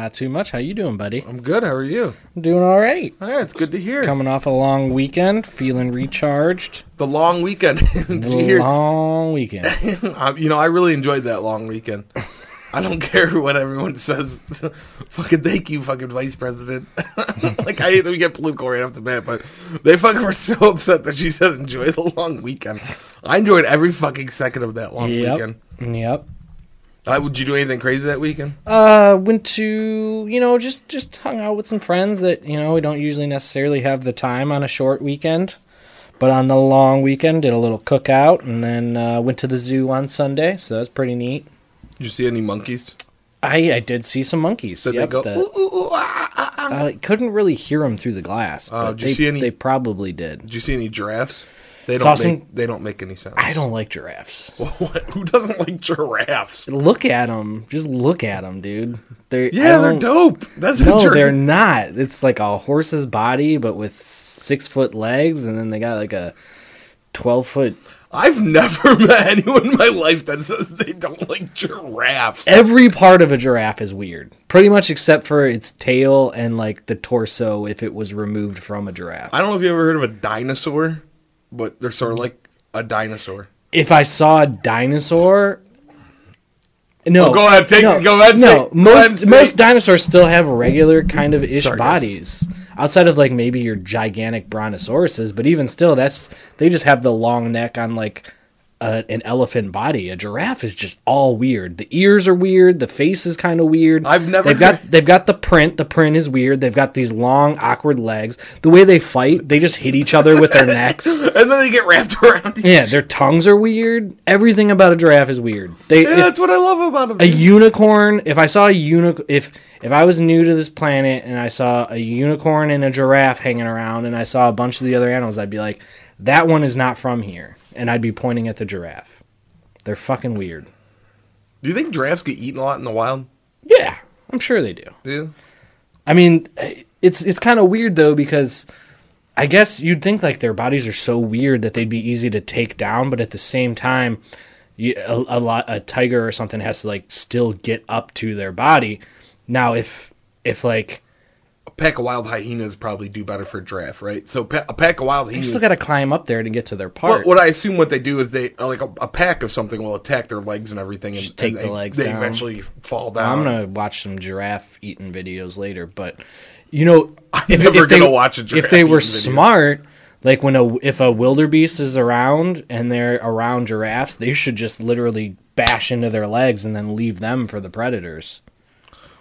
Not too much. How you doing, buddy? I'm good. How are you? I'm doing all right. Yeah, it's good to hear. Coming off a long weekend, feeling recharged. The long weekend. Did you hear? Long weekend. Uh, you know, I really enjoyed that long weekend. I don't care what everyone says. fucking thank you, fucking vice president. like I hate that we get political right off the bat, but they fucking were so upset that she said enjoy the long weekend. I enjoyed every fucking second of that long yep. weekend. Yep. Uh, would you do anything crazy that weekend? Uh, went to you know just just hung out with some friends that you know we don't usually necessarily have the time on a short weekend, but on the long weekend did a little cookout and then uh, went to the zoo on Sunday, so that's pretty neat. Did you see any monkeys? I I did see some monkeys. Did Yep, they go? "Ooh, ooh, ooh, ah, ah, ah"? I couldn't really hear them through the glass. Oh, but did you they, see any- They probably did. Did you see any giraffes? They don't make. They don't make any sense. I don't like giraffes. What? Who doesn't like giraffes? Look at them. Just look at them, dude. They're Yeah, they're dope. That's No, they're not. It's like a horse's body, but with six foot legs, and then they got like a twelve foot. I've never met anyone in my life that says they don't like giraffes. Every part of a giraffe is weird, pretty much except for its tail and like the torso if it was removed from a giraffe. I don't know if you ever heard of a dinosaur, but they're sort of like a dinosaur. If I saw a dinosaur. No, Oh, go ahead, take- no, go ahead No, say- go ahead most most dinosaurs still have regular kind of ish Sorry, guys. bodies outside of like maybe your gigantic brontosauruses, but even still, that's they just have the long neck on like a, an elephant body. A giraffe is just all weird. The ears are weird. The face is kind of weird. I've never They've got they've got the print. The print is weird. They've got these long awkward legs. The way they fight, they just hit each other with their necks. And then they get wrapped around. each- Yeah, their tongues are weird. Everything about a giraffe is weird. They Yeah, if- that's what I love about them. a unicorn. If I saw a unicorn, if if I was new to this planet and I saw a unicorn and a giraffe hanging around, and I saw a bunch of the other animals, I'd be like, that one is not from here, and I'd be pointing at the giraffe. They're fucking weird. Do you think giraffes get eaten a lot in the wild? Yeah, I'm sure they do. Do? I mean, it's it's kind of weird though because I guess you'd think like their bodies are so weird that they'd be easy to take down, but at the same time, you, a, a lot a tiger or something has to like still get up to their body. Now, if if like A pack of wild hyenas probably do better for a giraffe, right? So pa- a pack of wild they hyenas. still got to climb up there to get to their part. But what I assume what they do is they uh, like a, a pack of something will attack their legs and everything, and Just take and the they, legs They down. eventually fall down. I'm gonna watch some giraffe eating videos later, but you know, if, never if they, gonna watch a giraffe. if they were video. smart, like when a if a wildebeest is around and they're around giraffes, they should just literally bash into their legs and then leave them for the predators.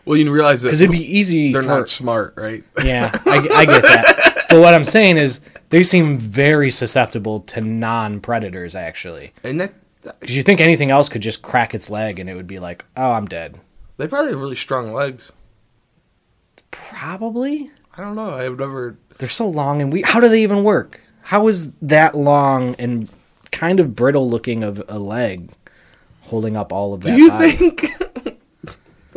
Well, you realize that Because it'd be easy. they're for, not smart, right? Yeah, I, I get that. but what I'm saying is, they seem very susceptible to non-predators. Actually, And that because you think anything else could just crack its leg and it would be like, oh, I'm dead. they probably have really strong legs. Probably. I don't know. I've never. They're so long and we. How do they even work? How is that long and kind of brittle looking of a leg holding up all of that? Do you body? think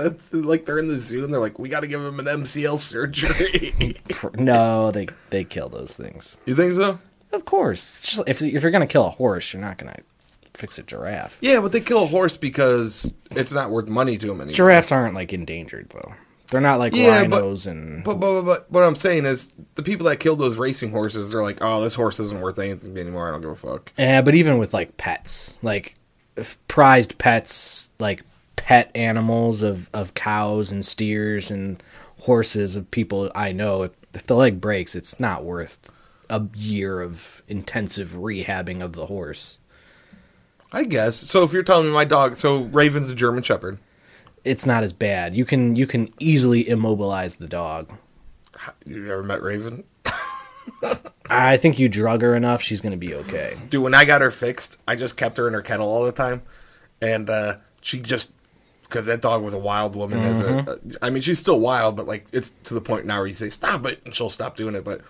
that's like they're in the zoo and they're like, we got to give him an MCL surgery? No, they they kill those things. you think so? Of course. Just, if if you're gonna kill a horse, you're not gonna fix a giraffe. Yeah, but they kill a horse because it's not worth money to them anymore. Giraffes aren't like endangered though. They're not like Yeah, but- rhinos and. But, but, but, but what I'm saying is, the people that killed those racing horses, they're like, oh, this horse isn't worth anything anymore. I don't give a fuck. Yeah, but even with like pets, like if prized pets, like pet animals of, of cows and steers and horses of people I know, if, if the leg breaks, it's not worth a year of intensive rehabbing of the horse. I guess. So if you're telling me my dog, so Raven's a German Shepherd. It's not as bad. You can you can easily immobilize the dog. You ever met Raven? I think you drug her enough, she's gonna be okay. Dude, when I got her fixed, I just kept her in her kennel all the time, and uh, she just because that dog was a wild woman. As a, I mean, she's still wild, but like it's to the point now where you say stop it, and she'll stop doing it. But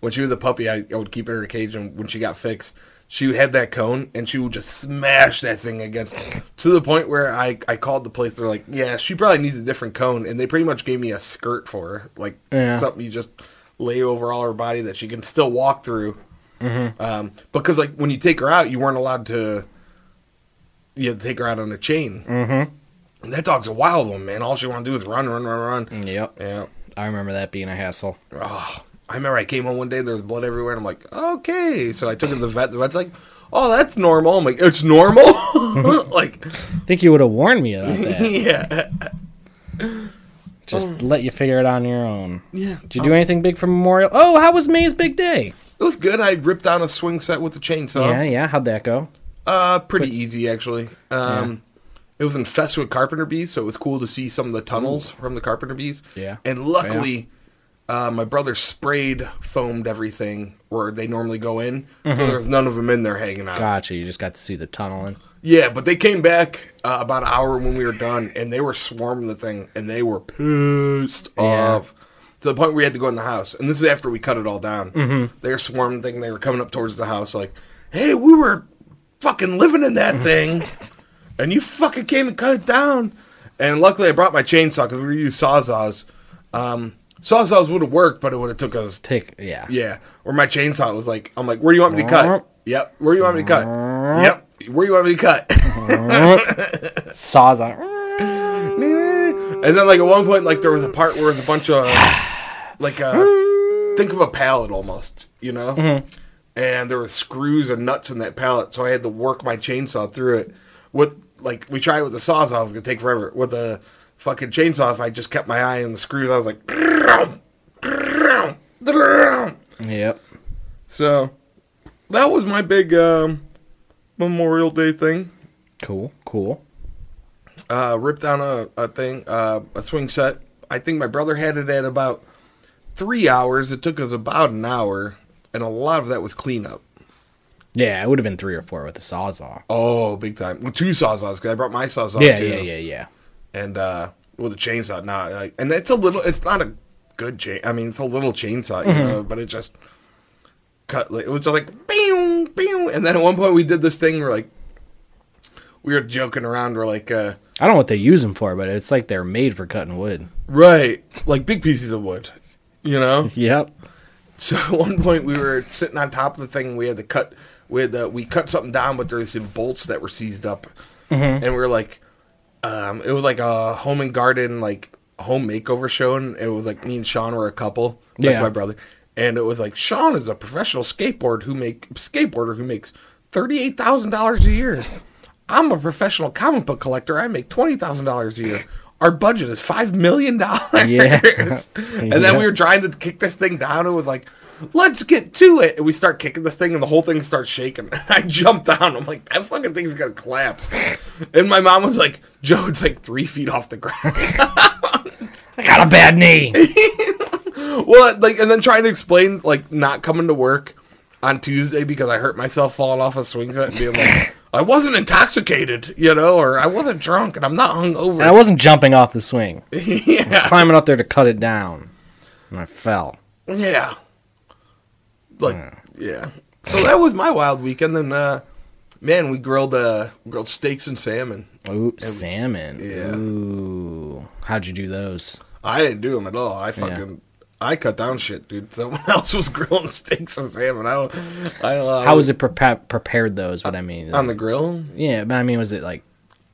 when she was a puppy, I, I would keep her in her cage, and when she got fixed, she had that cone, and she would just smash that thing against to the point where I I called the place. They're like, yeah, she probably needs a different cone, and they pretty much gave me a skirt for her, like Yeah. something you just lay over all her body that she can still walk through. Um, because like when you take her out, you weren't allowed to. You had to take her out on a chain. Mm-hmm. That dog's a wild one, man. All she want to do is run, run, run, run. Yep. Yeah. I remember that being a hassle. Oh, I remember I came home one day, there was blood everywhere, and I'm like, okay. So I took her to the vet. The vet's like, oh, that's normal. I'm like, it's normal? like, I think you would have warned me about that. yeah. Just let you figure it on your own. Yeah. Did you do anything big for Memorial? Oh, how was May's big day? It was good. I ripped down a swing set with the chainsaw. yeah, yeah. How'd that go? Uh, pretty easy actually. Um, it was infested with carpenter bees, so it was cool to see some of the tunnels from the carpenter bees. Yeah. And luckily, uh, my brother sprayed foamed everything where they normally go in, so there's none of them in there hanging out. Gotcha. You just got to see the tunneling. Yeah, but they came back uh, about an hour when we were done, and they were swarming the thing, and they were pissed Yeah. off to the point where we had to go in the house. And this is after we cut it all down. Mm-hmm. They were swarming the thing. They were coming up towards the house, like, "Hey, we were fucking living in that thing, and you fucking came and cut it down." And luckily, I brought my chainsaw because we were using sawzalls. Um, sawzalls would have worked, but it would have took us Take yeah. yeah, where my chainsaw was like, I'm like, where do you want me to cut? Yep. Where do you want me to cut? Yep. Where do you want me to cut? Saws on. and then like at one point, like there was a part where there was a bunch of like uh think of a pallet almost, you know? And there were screws and nuts in that pallet, so I had to work my chainsaw through it. With like we tried with the saws, I was gonna take forever. With the fucking chainsaw, if I just kept my eye on the screws, I was like Yep. So that was my big um, Memorial Day thing. Cool. Cool. Uh, ripped down a, a thing, uh, a swing set. I think my brother had it at about three hours. It took us about an hour, and a lot of that was cleanup. Yeah, it would have been three or four with the sawzall. Oh, big time! With two sawzalls because I brought my sawzall Yeah, too. yeah, yeah, yeah. And uh, with a chainsaw, not like, and it's a little. It's not a good chain. I mean, it's a little chainsaw, you know, but it just cut. Like, it was just like bing, bing, and then at one point we did this thing where like we were joking around. We're like, uh, I don't know what they use them for, but it's like they're made for cutting wood. right, like big pieces of wood, you know. Yep. So at one point we were sitting on top of the thing. We had to cut. To, we cut something down, but there's some bolts that were seized up, and we were like, um, it was like a home and garden like home makeover show, and it was like me and Sean were a couple. That's Yeah. my brother, and it was like Sean is a professional skateboard who make skateboarder who makes thirty eight thousand dollars a year. I'm a professional comic book collector. I make twenty thousand dollars a year. Our budget is five million dollars. Yeah. and then Yeah. we were trying to kick this thing down. It was like, let's get to it. And we start kicking this thing, and the whole thing starts shaking. I jumped down. I'm like, that fucking thing's gonna collapse. And my mom was like, Joe, it's like three feet off the ground. I got a bad knee. well, like, and then trying to explain like not coming to work on Tuesday because I hurt myself falling off a swing set and being like, I wasn't intoxicated, you know, or I wasn't drunk and I'm not hungover. And I wasn't jumping off the swing. yeah, Climbing up there to cut it down. And I fell. yeah, like yeah. So that was my wild weekend. Then, uh, man, we grilled uh, grilled steaks and salmon. Ooh, salmon. Yeah. Ooh. How'd you do those? I didn't do them at all. I fucking. I cut down shit, dude. Someone else was grilling steaks and salmon. I don't. I don't know. How was it prepa- prepared, though, is what I mean. on the grill? yeah, but I mean, was it like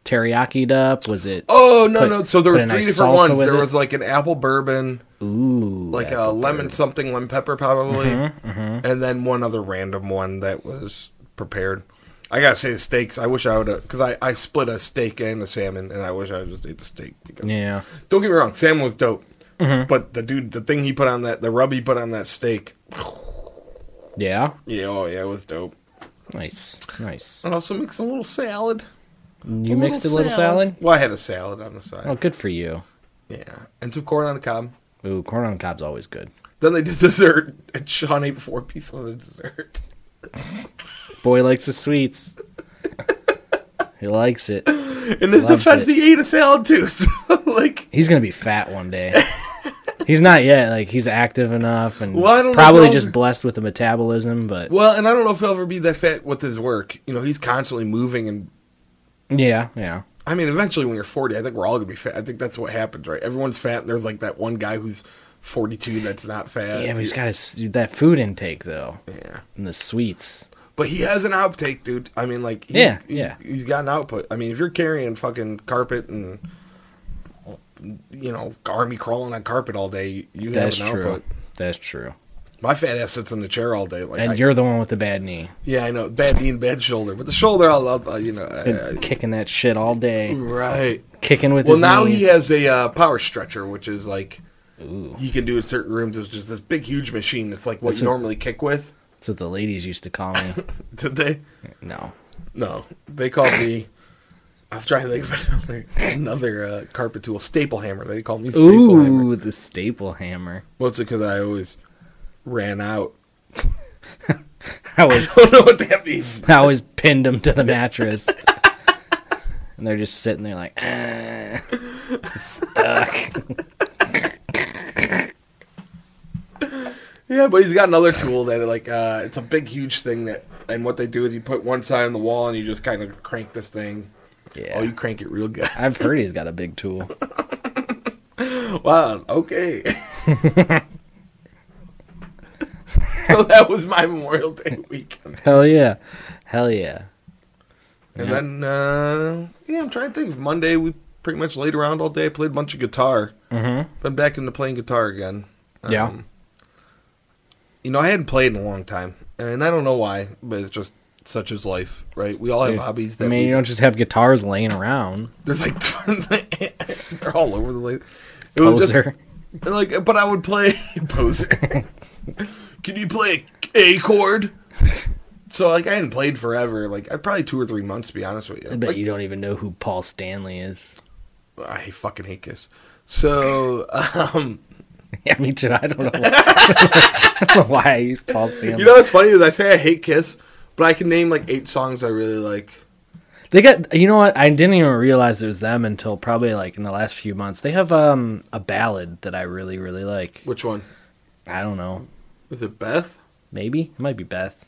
teriyaki up? Was it. Oh no Put- no! So there was three nice different ones. There it? was like an apple bourbon, Ooh. like a lemon something, lemon pepper probably, Mm-hmm, and then one other random one that was prepared. I gotta say the steaks. I wish I would have because I, I split a steak and a salmon, and I wish I would just ate the steak. Because Yeah. don't get me wrong, salmon was dope, Mm-hmm. but the dude, the thing he put on that, the rub he put on that steak, Yeah. yeah, oh yeah, it was dope. Nice. Nice. And also mixed a little salad. You mixed a little salad? Well, I had a salad on the side. Oh, good for you. Yeah, and some corn on the cob. Ooh, corn on the cob's always good. Then they did dessert, and Sean ate four pieces of dessert. Boy likes the sweets. he likes it. In his Loves defense, it. he ate a salad too. So, like, He's gonna be fat one day. he's not yet. Like he's active enough and Well, I don't know probably just blessed with a metabolism. But well, and I don't know if he'll ever be that fat with his work. You know, he's constantly moving, and yeah, yeah. I mean, eventually, when you're 40, I think we're all gonna be fat. I think that's what happens, right? Everyone's fat, and there's like that one guy who's 42 that's not fat. Yeah, but he's got his, that food intake though, Yeah. and the sweets. But he has an outtake, dude. I mean, like, he's, Yeah, he's, yeah. he's got an output. I mean, if you're carrying fucking carpet and you know army crawling on carpet all day, you That's have an true. output. That's true. My fat ass sits in the chair all day. Like, And I- you're the one with the bad knee. yeah, I know, bad knee and bad shoulder, but the shoulder, I'll, I'll uh, you know, uh, kicking that shit all day. right. Kicking with Well, now knees. he has a uh, power stretcher, which is like Ooh. he can do in certain rooms. It's just this big, huge machine. It's like what That's you a- normally kick with. That's what the ladies used to call me. Did they? no. No, they called me. I was trying to think of another, another uh, carpet tool, staple hammer. They call me staple hammer. Ooh, the staple hammer. Mostly because I always ran out. I was I don't know what that means. I always pinned them to the mattress. and they're just sitting there like, ah, I'm stuck. Yeah, but he's got another tool that like uh, it's a big, huge thing that. And what they do is you put one side on the wall and you just kind of crank this thing. Yeah. Oh, you crank it real good. I've heard he's got a big tool. Wow. Okay. so that was my Memorial Day weekend. Hell yeah. Hell yeah. And Yeah. then, uh, yeah, I'm trying to think. Monday, we pretty much laid around all day. Played a bunch of guitar. Mm-hmm. Been back into playing guitar again. Yeah. Um, you know, I hadn't played in a long time, and I don't know why, but it's just such is life, right? We all have Dude, hobbies I mean, we, you don't just have guitars laying around. there's like they're all over the place. It was just Poser. like, but I would play poser. Can you play a chord? So like, I hadn't played forever. Like, I probably two or three months, to be honest with you. I bet Like, you don't even know who Paul Stanley is. I fucking hate Kiss. So, um, Yeah, me too. I don't know. I don't know why I used Paul Stanley. you know what's funny is I say I hate Kiss, but I can name like eight songs I really like. They got you know what? I didn't even realize it was them until probably like in the last few months. They have um a ballad that I really really like. Which one? I don't know. Is it Beth? Maybe it might be Beth.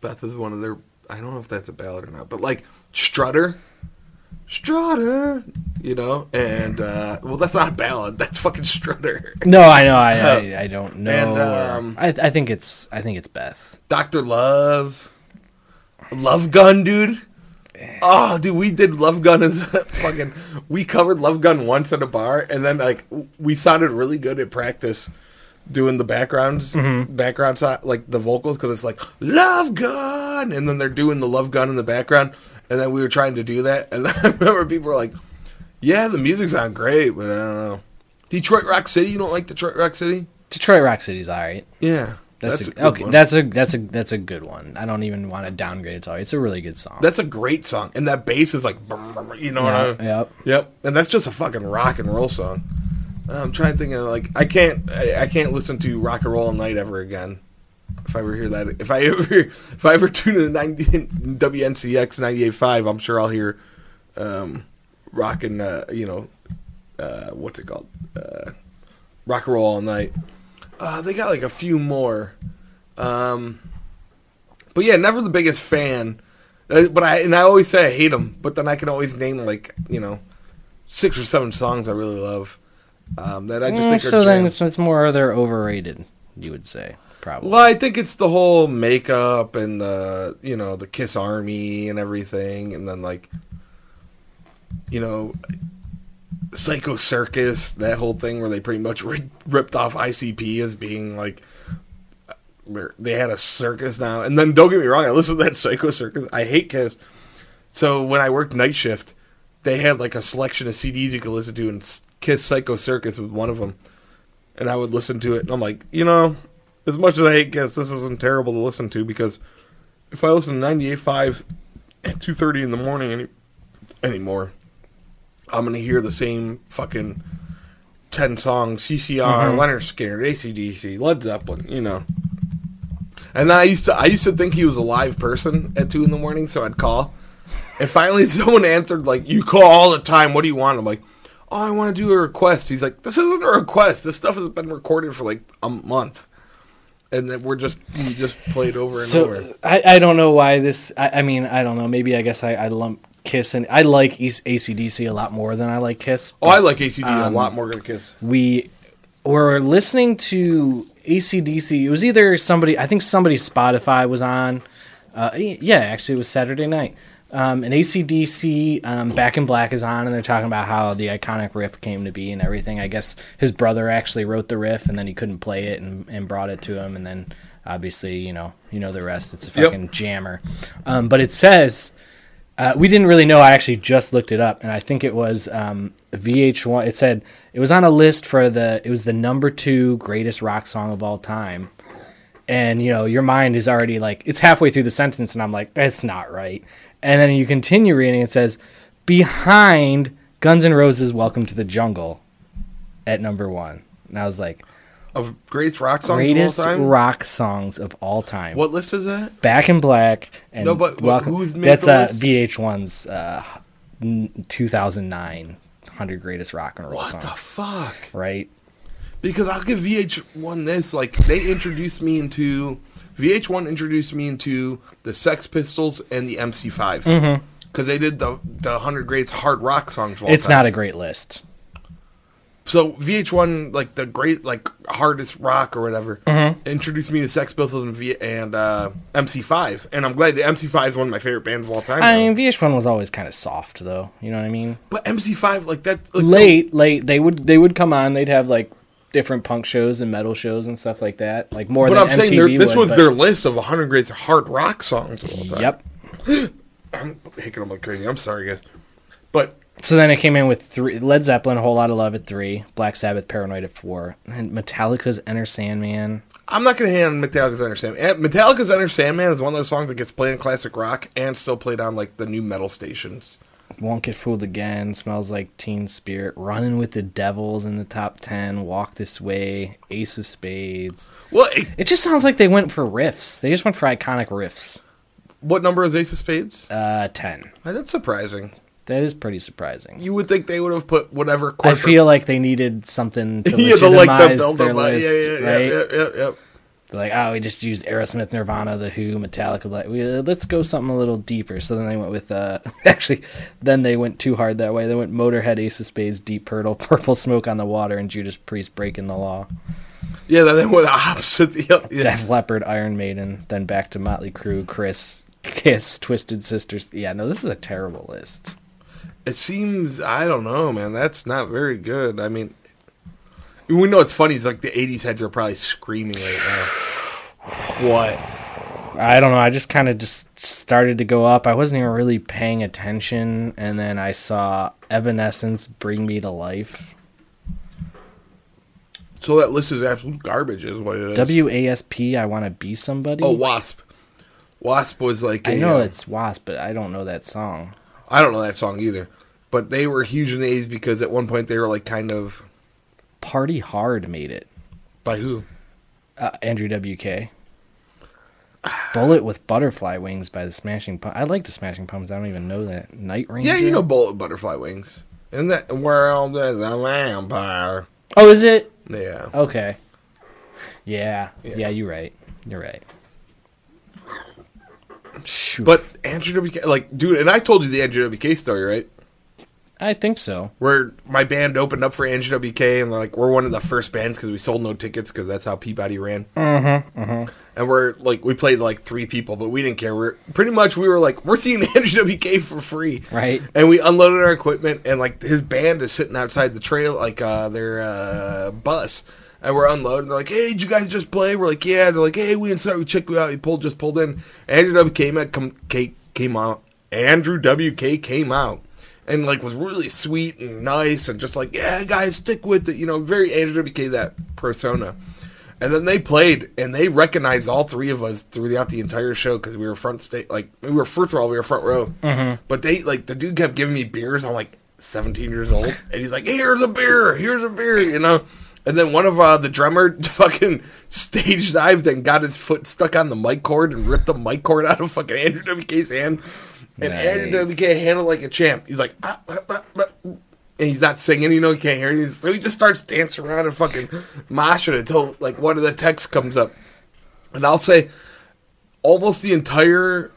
Beth is one of their. I don't know if that's a ballad or not, but like Strutter, Strutter, you know, and uh well, that's not a ballad. That's fucking Strutter. No, I know. I I, I don't know. And, um, I I think it's I think it's Beth. Doctor Love, Love Gun, dude. Oh, dude, we did Love Gun as fucking. We covered Love Gun once at a bar, and then like we sounded really good at practice doing the backgrounds, mm-hmm. background side, like the vocals, because it's like Love Gun, and then they're doing the Love Gun in the background, and then we were trying to do that, and I remember people were like, "Yeah, the music sounds great, but I don't know." Detroit Rock City, you don't like Detroit Rock City? Detroit Rock City's all right. Yeah, That's, a a, good okay. one. That's a that's a that's a good one. I don't even want to downgrade it. to all. It's a really good song. That's a great song, and that bass is like, you know what I Yep, mean? yep. And that's just a fucking rock and roll song. I'm trying to think of like I can't I, I can't listen to rock and roll all night ever again. If I ever hear that, if I ever if I ever tune in the 90, WNCX 98.5, I'm sure I'll hear um, rock and uh, you know uh, what's it called uh, rock and roll all night. Uh, they got like a few more, um, but yeah, never the biggest fan. Uh, but I and I always say I hate them, but then I can always name like you know six or seven songs I really love um, that I just Mm, think so are then it's, it's more they're overrated. You would say probably. Well, I think it's the whole makeup and the you know the Kiss Army and everything, and then like you know Psycho Circus, that whole thing where they pretty much ri ripped off ICP as being like they're- had a circus now. And then don't get me wrong, I listened to that Psycho Circus. I hate Kiss. So when I worked night shift, they had like a selection of CDs you could listen to, and Kiss Psycho Circus was one of them. And I would listen to it, and I'm like, you know, as much as I hate Kiss, this isn't terrible to listen to because if I listen to 98.5 at 2.30 in the morning any, anymore, I'm going to hear the same fucking 10 songs, CCR, mm-hmm. Lynyrd Skynyrd, ACDC, Led Zeppelin, you know. And then I used to I used to think he was a live person at 2 in the morning, so I'd call. And finally someone answered, like, you call all the time, what do you want? I'm like, oh, I want to do a request. He's like, this isn't a request. This stuff has been recorded for like a month. And then we're just, we just played over and so over. I, I don't know why this. I, I mean I don't know. Maybe I guess I, I lump Kiss and I like ACDC a lot more than I like Kiss. Oh, I like ACD a Um, lot more than Kiss. we were listening to ACDC. It was either somebody. I think somebody Spotify was on. Uh, yeah, actually, it was Saturday night. Um, and ACDC um, Back in Black is on, and they're talking about how the iconic riff came to be and everything. I guess his brother actually wrote the riff, and then he couldn't play it and, and brought it to him, and then obviously, you know, you know the rest. It's a Yep. fucking jammer. Um, but it says uh, we didn't really know. I actually just looked it up, and I think it was um, VH1. It said it was on a list for the. It was the number two greatest rock song of all time. And you know, your mind is already like it's halfway through the sentence, and I'm like, that's not right. And then you continue reading. It says behind Guns N' Roses' "Welcome to the Jungle" at number one. And I was like, Of greatest rock songs greatest of all time. rock songs of all time. What list is that? Back in Black and No, but Welcome. who's made That's uh, list? VH1's uh, 2009 100 Greatest Rock and Roll What Song. the fuck? right? Because I'll give VH1 this. Like they introduced me into VH1 introduced me into the Sex Pistols and the MC5 because they did the the hundred greatest hard rock songs. Of all Mm-hmm. It's time. not a great list. So VH1, like the great, like hardest rock or whatever, Mm-hmm. introduced me to Sex Pistols and, v- and uh, MC5, and I'm glad the MC5 is one of my favorite bands of all time. I now. mean, VH1 was always kind of soft, though. You know what I mean? but MC5, like that, like, so- late, late. They would they would come on. They'd have like different punk shows and metal shows and stuff like that. Like more but than I'm saying MTV this would, was but- their list of 100 greatest hard rock songs. Of all time. Yep. I'm hicking like crazy. I'm sorry, guys. But So then it came in with three Led Zeppelin, a whole lot of love at three, Black Sabbath, Paranoid at four, and Metallica's Enter Sandman. I'm not going to hand Metallica's Enter Sandman. Metallica's Enter Sandman is one of those songs that gets played in classic rock and still played on like the new metal stations. Won't Get Fooled Again, Smells Like Teen Spirit, Running with the Devils in the top 10, Walk This Way, Ace of Spades. Well, it, It just sounds like they went for riffs. They just went for iconic riffs. what number is Ace of Spades? Uh, 10. Uh, That's surprising. That is pretty surprising. You would think they would have put whatever. I feel like they needed something to yeah, legitimize the, like the build their list, Yeah, yeah, yeah, right? yeah, yeah, yeah. They're like, oh, we just used Aerosmith, Nirvana, The Who, Metallica. Black. We, uh, let's go something a little deeper. So then they went with, uh, actually, then they went too hard that way. They went Motorhead, Ace of Spades, Deep Purple, Purple Smoke on the Water, and Judas Priest breaking the law. Yeah, then they went opposite. The, yeah. Def Leppard, Iron Maiden, then back to Motley Crue, Chris, Kiss, Twisted Sisters. Yeah, no, this is a terrible list. It seems I don't know, man. That's not very good. I mean, we know it's funny. It's like the '80s heads are probably screaming right now. What? I don't know. I just kind of just started to go up. I wasn't even really paying attention, and then I saw Evanescence bring me to life. So that list is absolute garbage, is what it is. WASP. I want to be somebody. oh, Wasp. Wasp was like I a, know uh, it's Wasp, but I don't know that song. I don't know that song either. But they were huge in the '80s because at one point they were like kind of Party Hard made it. by who? Uh, Andrew WK. Bullet with Butterfly Wings by the Smashing Pumpkins. I like the Smashing Pumpkins. I don't even know that. Night Ranger. Yeah, you know Bullet Butterfly Wings. In that world is a vampire. Oh, is it? Yeah. Okay. Yeah. Yeah. Yeah, you're right. You're right. Shoot. But Andrew WK, like, dude, and I told you the Andrew WK story, right? I think so. Where my band opened up for Andrew WK, and like we're one of the first bands because we sold no tickets because that's how Peabody ran. Mm-hmm, And we're like we played like three people, but we didn't care. We're pretty much we were like we're seeing Andrew WK for free, Right. And we unloaded our equipment, and like his band is sitting outside the trail, like uh, their uh, bus. And we're unloading. They're like, "Hey, did you guys just play?" We're like, "Yeah." They're like, "Hey, we inside. We checked you out. You pulled just pulled in." Andrew WK came out. Come, came, came out. Andrew WK came out and like was really sweet and nice and just like, "Yeah, guys, stick with it." You know, very Andrew WK that persona. And then they played, and they recognized all three of us throughout the entire show because we were front state. Like we were first all, we were front row. Mm-hmm. But they like the dude kept giving me beers. I'm like 17 years old, and he's like, "Here's a beer, here's a beer," you know. And then one of uh, the drummer fucking stage dived and got his foot stuck on the mic cord and ripped the mic cord out of fucking Andrew WK's hand. And Andrew Nice. WK handled like a champ. He's like, ah, ah, ah, ah. and he's not singing, you know, he can't hear it. So he just starts dancing around and fucking moshing until like one of the texts comes up. And I'll say, almost the entire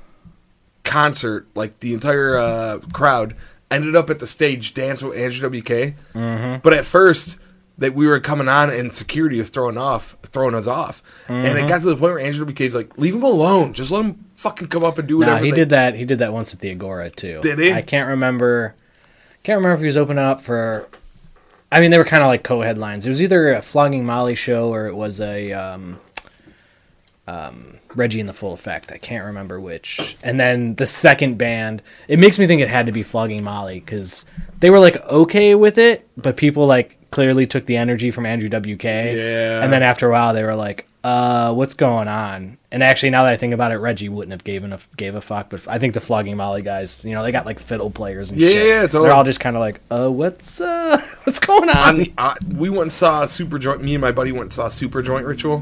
concert, like the entire uh, crowd, ended up at the stage dancing with Andrew WK. Mm-hmm. But at first, that we were coming on and security was throwing off, throwing us off, and Mm-hmm. it got to the point where Angelo WK's like, "Leave him alone, just let him fucking come up and do No, whatever." he they- did that. He did that once at the Agora too. Did he? I can't remember. Can't remember if he was opening up for. I mean, they were kind of like co-headlines. It was either a flogging Molly show or it was a um, um, Reggie and the Full Effect. I can't remember which. And then the second band, it makes me think it had to be flogging Molly because they were like okay with it, but people like clearly took the energy from Andrew WK. Yeah. And then after a while, they were like, "Uh, what's going on?" And actually, now that I think about it, Reggie wouldn't have given a gave a fuck. But I think the flogging Molly guys, you know, they got like fiddle players and Yeah, shit. yeah, totally. They're all just kind of like, "Uh, what's uh, what's going on?" on the, uh, we went and saw a Superjoint. Me and my buddy went and saw a Superjoint Ritual,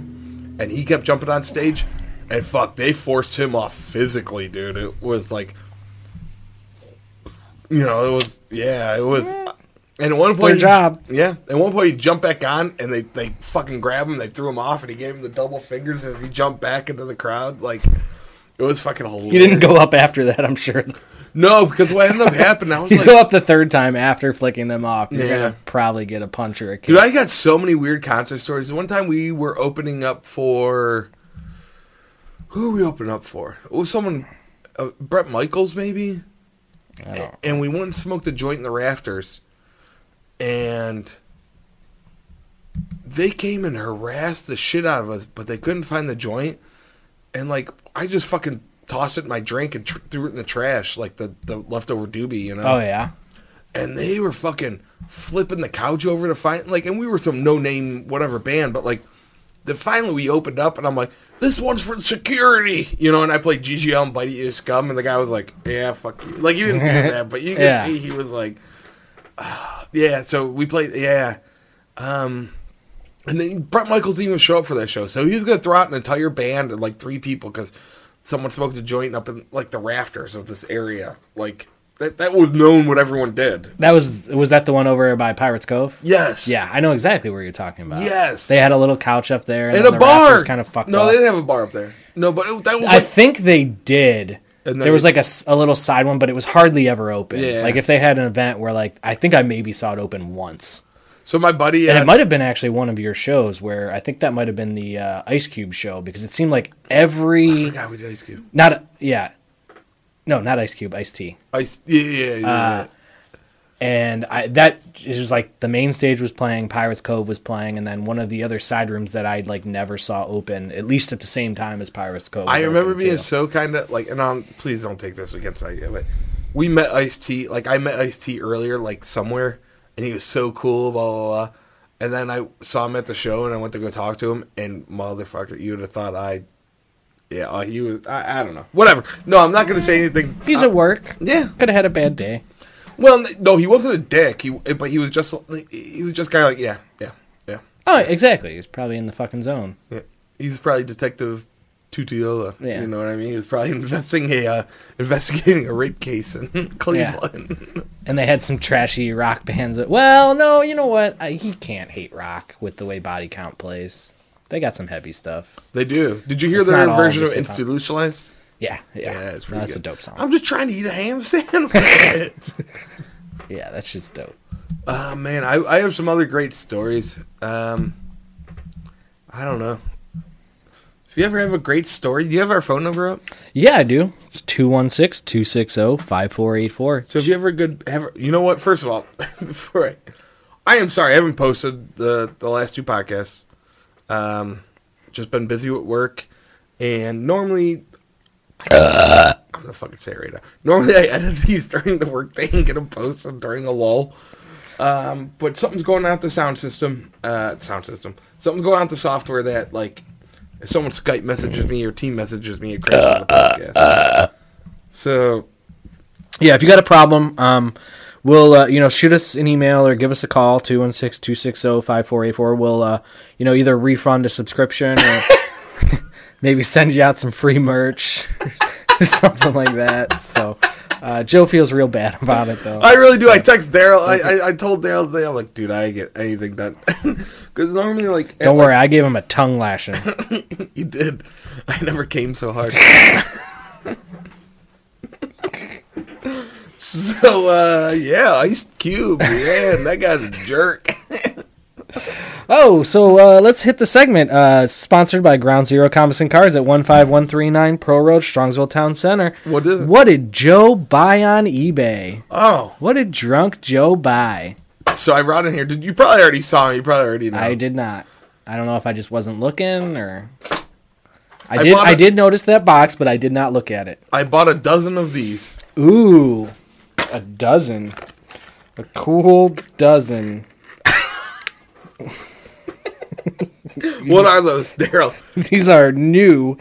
and he kept jumping on stage, and fuck, they forced him off physically, dude. It was like, you know, it was yeah, it was. And at one point, job. yeah. At one point, he jumped back on, and they they fucking grabbed him. They threw him off, and he gave him the double fingers as he jumped back into the crowd. Like, it was fucking hilarious. he didn't go up after that. I'm sure. No, because what ended up happening, I was You like, go up the third time after flicking them off, you're Yeah. gonna probably get a punch or a kick. Dude, I got so many weird concert stories. One time we were opening up for who were we opening up for? It was someone, uh, Bret Michaels maybe, I don't- and we went and smoked a joint in the rafters, and they came and harassed the shit out of us, but they couldn't find the joint, and like I just fucking tossed it in my drink and tr- threw it in the trash, like the the leftover doobie, you know Oh yeah. and they were fucking flipping the couch over to find like and we were some no name whatever band but like then finally we opened up and I'm like this one's for security you know and I played GG Allin and Bite You Scum and the guy was like yeah fuck you like he didn't do that but you can Yeah. see he was like "Ah." yeah so we played yeah um and then Bret Michaels didn't even show up for that show so he was gonna throw out an entire band and like three people because someone smoked a joint up in like the rafters of this area like that, that was known what everyone did That was was that the one over by Pirates Cove? Yes. Yeah, I know exactly where you're talking about. Yes. They had a little couch up there and In a the bar. kind of fucked no, up. they didn't have a bar up there. No, but it, that was I like, think they did. There was like a, a little side one, but it was hardly ever open. Yeah. Like if they had an event where like I think I maybe saw it open once, so. My buddy, and it might have been actually one of your shows where I think that might have been the uh, Ice Cube show because it seemed like every God, we did Ice Cube. not yeah, no, not Ice Cube, Ice T. Ice, yeah, yeah, yeah. Uh, and I that is just like the main stage was playing, Pirates Cove was playing, and then one of the other side rooms that I like never saw open, at least at the same time as Pirates Cove. was I remember being too. so kind of like, and um, please don't take this against Ice, but we met Ice T. Like I met Ice T earlier, like somewhere, and he was so cool, blah blah blah. And then I saw him at the show, and I went to go talk to him, and motherfucker, you'd have thought I, yeah, uh, he was. I, I don't know, whatever. No, I'm not gonna say anything. He's uh, at work. yeah, Could have had a bad day. Well, no, he wasn't a dick. He, but he was just he was just kind of like, yeah, yeah, yeah, Oh, exactly. He's probably in the fucking zone. yeah. He was probably Detective Tutuola. Yeah. You know what I mean? He was probably investing a uh, investigating a rape case in Cleveland. And they had some trashy rock bands. That, well, no, you know what? I, he can't hate rock with the way Body Count plays. They got some heavy stuff. they do. Did you hear It's their version of. Institutionalized? Yeah, yeah. Yeah, it's pretty that's good. a dope song. I'm just trying to eat a ham sandwich. yeah, that shit's dope. uh, man, I, I have some other great stories. Um, I don't know. If you ever have a great story, do you have our phone number up? Yeah, I do. It's 216 260 5484. So if you ever good have you know what? First of all, before I, I am sorry I haven't posted the the last two podcasts. Um, just been busy with work, and normally. I'm gonna fucking say it right now. Normally, I edit these during the workday and get them posted during a lull. Um, but something's going on with the sound system. Uh, sound system. Something's going on with the software that, like, if someone Skype messages me or team messages me, it crashes the podcast. So Yeah, if you got a problem, um, we'll uh, you know shoot us an email or give us a call 216-260-5484. We'll uh, you know either refund a subscription or maybe send you out some free merch or something like that. So uh, Joe feels real bad about it though. I really do. I text Daryl. I, I I told Daryl today. I'm like, dude, I get anything done because normally, like, Don't like, worry, I gave him a tongue lashing. you did. I never came so hard. so uh yeah, Ice Cube, man, that guy's a jerk. Oh, so uh, let's hit the segment. Uh, sponsored by Ground Zero Comics and Cards at one five one three nine Pearl Road, Strongsville Town Center. What is it? What did Joe buy on eBay? Oh, What did drunk Joe buy? so I brought in here. Did you probably already saw him? You probably already know. I did not. I don't know if I just wasn't looking or. I, I did. bought I a- did notice that box, but I did not look at it. I bought a dozen of these. Ooh, a dozen, a cool dozen. What are those, Daryl? These are new,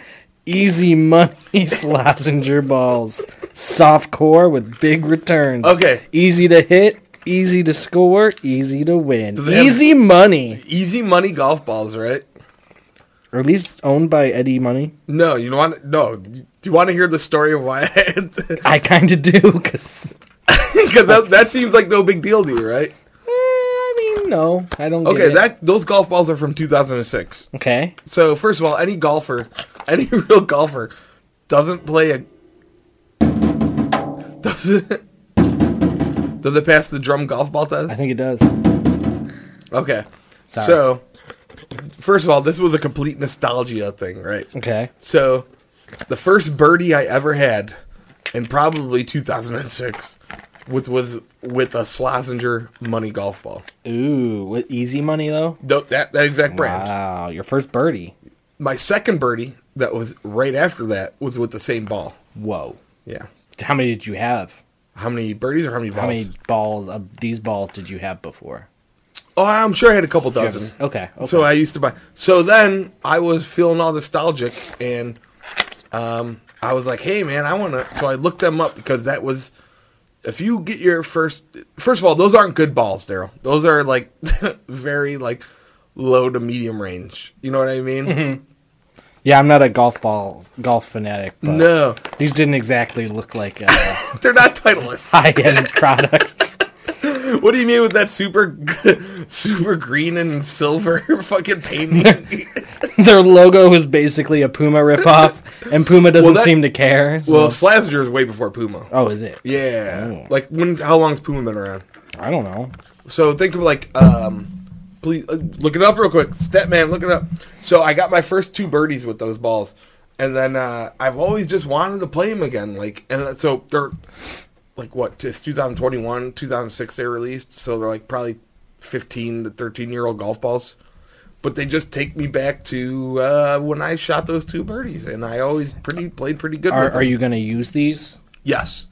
easy money Slazenger balls. Soft core with big returns. Okay. Easy to hit, easy to score, easy to win. Easy money. Easy money golf balls, right? Or at least owned by Eddie Money. No, you want no. Do you want to hear the story of why I had? I kind of do, because. Because that, that seems like no big deal to you, right? No, I don't. Get Okay, it. that those golf balls are from 2006. Okay. So first of all, any golfer, any real golfer, doesn't play a doesn't does it pass the drum golf ball test? I think it does. Okay, Sorry. so first of all, this was a complete nostalgia thing, right? Okay. So the first birdie I ever had, in probably 2006, with was with a Slazenger money golf ball. Ooh, with easy money though. No, that that exact brand. Wow, your first birdie. My second birdie that was right after that was with the same ball. Whoa. Yeah. How many did you have? How many birdies or how many balls? How many balls of these balls did you have before? Oh, I'm sure I had a couple You have a dozen. okay. okay. So I used to buy. So then I was feeling all nostalgic, and um, I was like, "Hey, man, I want to." So I looked them up because that was. If you get your first, first of all, those aren't good balls, Daryl. Those are like very like low to medium range. You know what I mean? Mm-hmm. yeah, I'm not a golf ball golf fanatic, but No, these didn't exactly look like a they're not Titleist. high end product. What do you mean with that super, super green and silver fucking painting? Their logo is basically a Puma ripoff, and Puma doesn't that- seem to care. so- well, Slazenger is way before Puma. oh, is it? Yeah, Oh. like when? How long has Puma been around? I don't know. So think of like, um, please uh, look it up real quick. Statman, look it up. So I got my first two birdies with those balls, and then uh, I've always just wanted to play them again. Like, and so they're like what? It's 2021, 2006 they released, so they're like probably 15 to 13 year old golf balls. But they just take me back to uh, when I shot those two birdies, and I always pretty played pretty good. Are, with them. are you going to use these? Yes.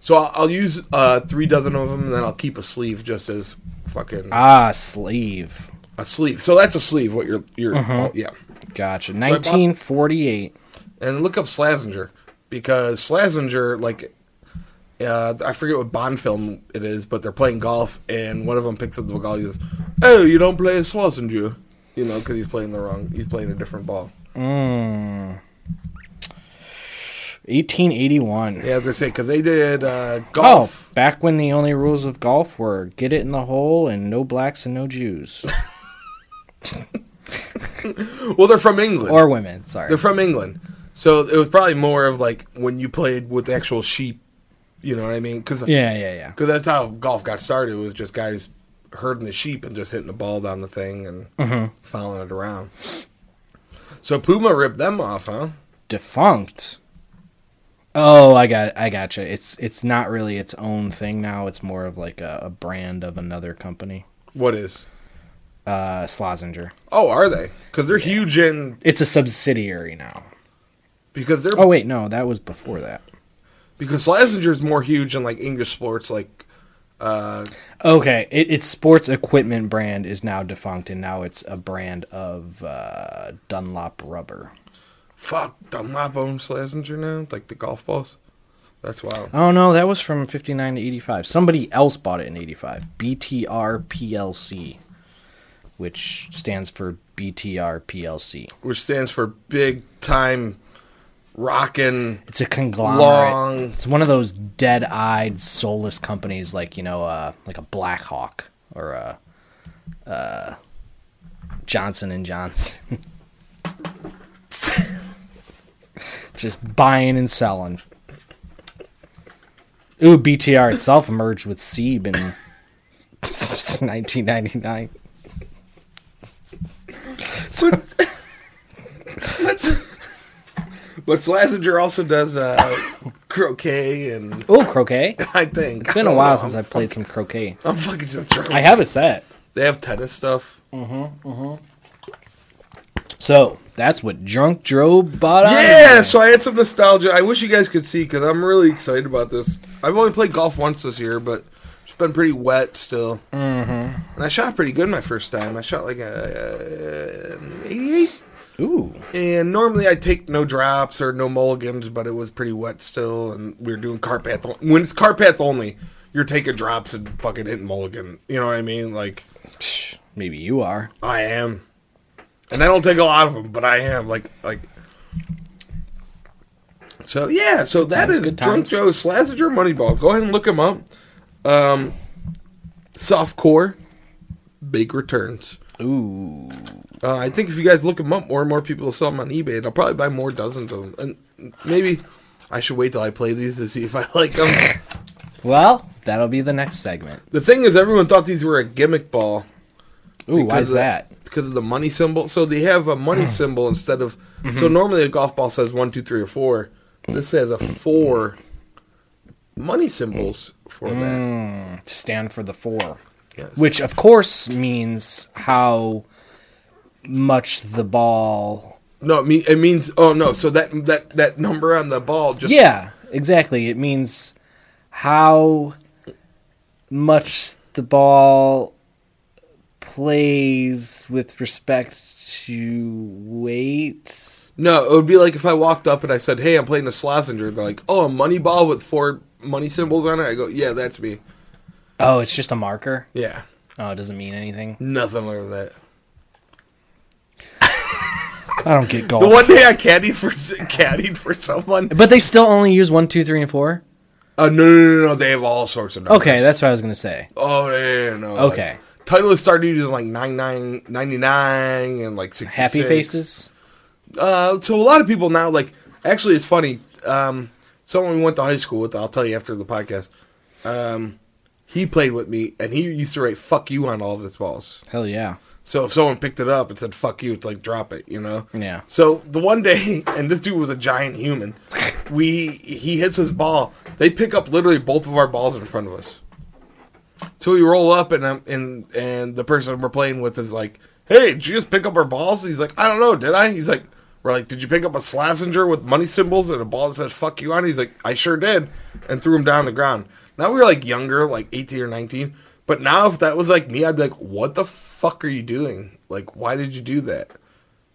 So I'll, I'll use uh, three dozen of them, and then I'll keep a sleeve just as fucking Ah, sleeve. a sleeve. So that's a sleeve. What you're you're oh, yeah. Gotcha. I bought- 1948. And look up Slazenger because Slazenger like. Uh, I forget what Bond film it is, but they're playing golf, and one of them picks up the ball. He goes, "Oh, you don't play Slazenger," you know, because he's playing the wrong. He's playing a different ball. Mm. 1881. Yeah, as I say, because they did uh, Oh, golf. back when the only rules of golf were get it in the hole and no blacks and no Jews. Well, they're from England. or women, sorry. They're from England, so it was probably more of like when you played with actual sheep. You know what I mean? Because yeah, yeah, yeah. Because that's how golf got started. Was just guys herding the sheep and just hitting the ball down the thing and Mm-hmm. following it around. So Puma ripped them off, huh? Defunct. Oh, I got, I gotcha. It's it's not really its own thing now. It's more of like a, a brand of another company. What is? Uh, Slazenger. Oh, are they? Because they're huge in It's a subsidiary now. because they're Oh wait, no, that was before that. Because Slazenger's more huge in like English sports, like uh, Okay, it, its sports equipment brand is now defunct, and now it's a brand of uh, Dunlop rubber. fuck Dunlop owns Slazenger now, like the golf balls. That's wild. Oh no, that was from fifty nine to eighty five. Somebody else bought it in eighty five. BTR PLC, which stands for BTR PLC. Which stands for big time rockin' It's a conglomerate. long. It's one of those dead eyed, soulless companies, like you know, uh, like a Blackhawk or a uh, Johnson and Johnson. Just buying and selling. Ooh, BTR itself emerged with Siebe in 1999. But Slazenger also does uh, croquet and Oh, croquet. I think It's been a while since I played some croquet. I'm fucking just drunk. I have a set. They have tennis stuff. Mhm. Mhm. So that's what Drunk Joe bought. Yeah, so I had some nostalgia. I wish you guys could see because I'm really excited about this. I've only played golf once this year, but it's been pretty wet still. Mm-hmm. And I shot pretty good my first time. I shot like a, uh 88. Ooh. And normally I take no drops or no mulligans, but it was pretty wet still, and we were doing cart path. on- When it's cart path only, you're taking drops and fucking hitting mulligan. You know what I mean? Like Maybe you are. I am, and I don't take a lot of them, but I am. Like like. So yeah, so that times, is Drunk. Joe Slazenger Moneyball. Go ahead and look him up. Um, soft core, big returns. Ooh. Uh, I think if you guys look them up, more and more people will sell them on eBay, and I'll probably buy more dozens of them. And maybe I should wait till I play these to see if I like them. Well, that'll be the next segment. the thing is, everyone thought these were a gimmick ball. Ooh, why is of that? Because of the money symbol. So they have a money hmm. symbol instead of. Mm-hmm. So normally a golf ball says one, two, three, or four. This has a four money symbols for that. Hmm, to stand for the four. Yes. Which, of course, means how much the ball. No, it, mean, it means. Oh no! So that that that number on the ball just. Yeah, exactly. It means how much the ball plays with respect to weight. No, it would be like if I walked up and I said, "Hey, I'm playing a Slazenger." They're like, "Oh, a money ball with four money symbols on it." I go, "Yeah, that's me." Oh, it's just a marker. Yeah, Oh, it doesn't mean anything. nothing like that. I don't get golf. The one day I caddied for caddied for someone. but they still only use one, two, three, and four. Uh, no, no, no, no. They have all sorts of numbers. Okay, that's what I was gonna say. Oh, yeah, yeah, no. Okay. Like, Titleist started using like 99, 99 and like 66. Happy faces. Uh, so a lot of people now, like, actually, it's funny. Um, someone we went to high school with, I'll tell you after the podcast. Um, he played with me, and he used to write "fuck you" on all of his balls. Hell yeah. So if someone picked it up and said "fuck you," it's like drop it, you know. Yeah. So the one day, and this dude was a giant human. We he hits his ball. They pick up literally both of our balls in front of us. So we roll up, and um, and and the person we're playing with is like, "Hey, did you just pick up our balls?" He's like, "I don't know, did I?" He's like, "We're like, did you pick up a Slazenger with money symbols and a ball that says fuck you on?" it?" He's like, "I sure did," and threw him down on the ground. Now we were like younger, like eighteen or nineteen. But now, if that was like me, I'd be like, "What the fuck are you doing? Like, why did you do that?"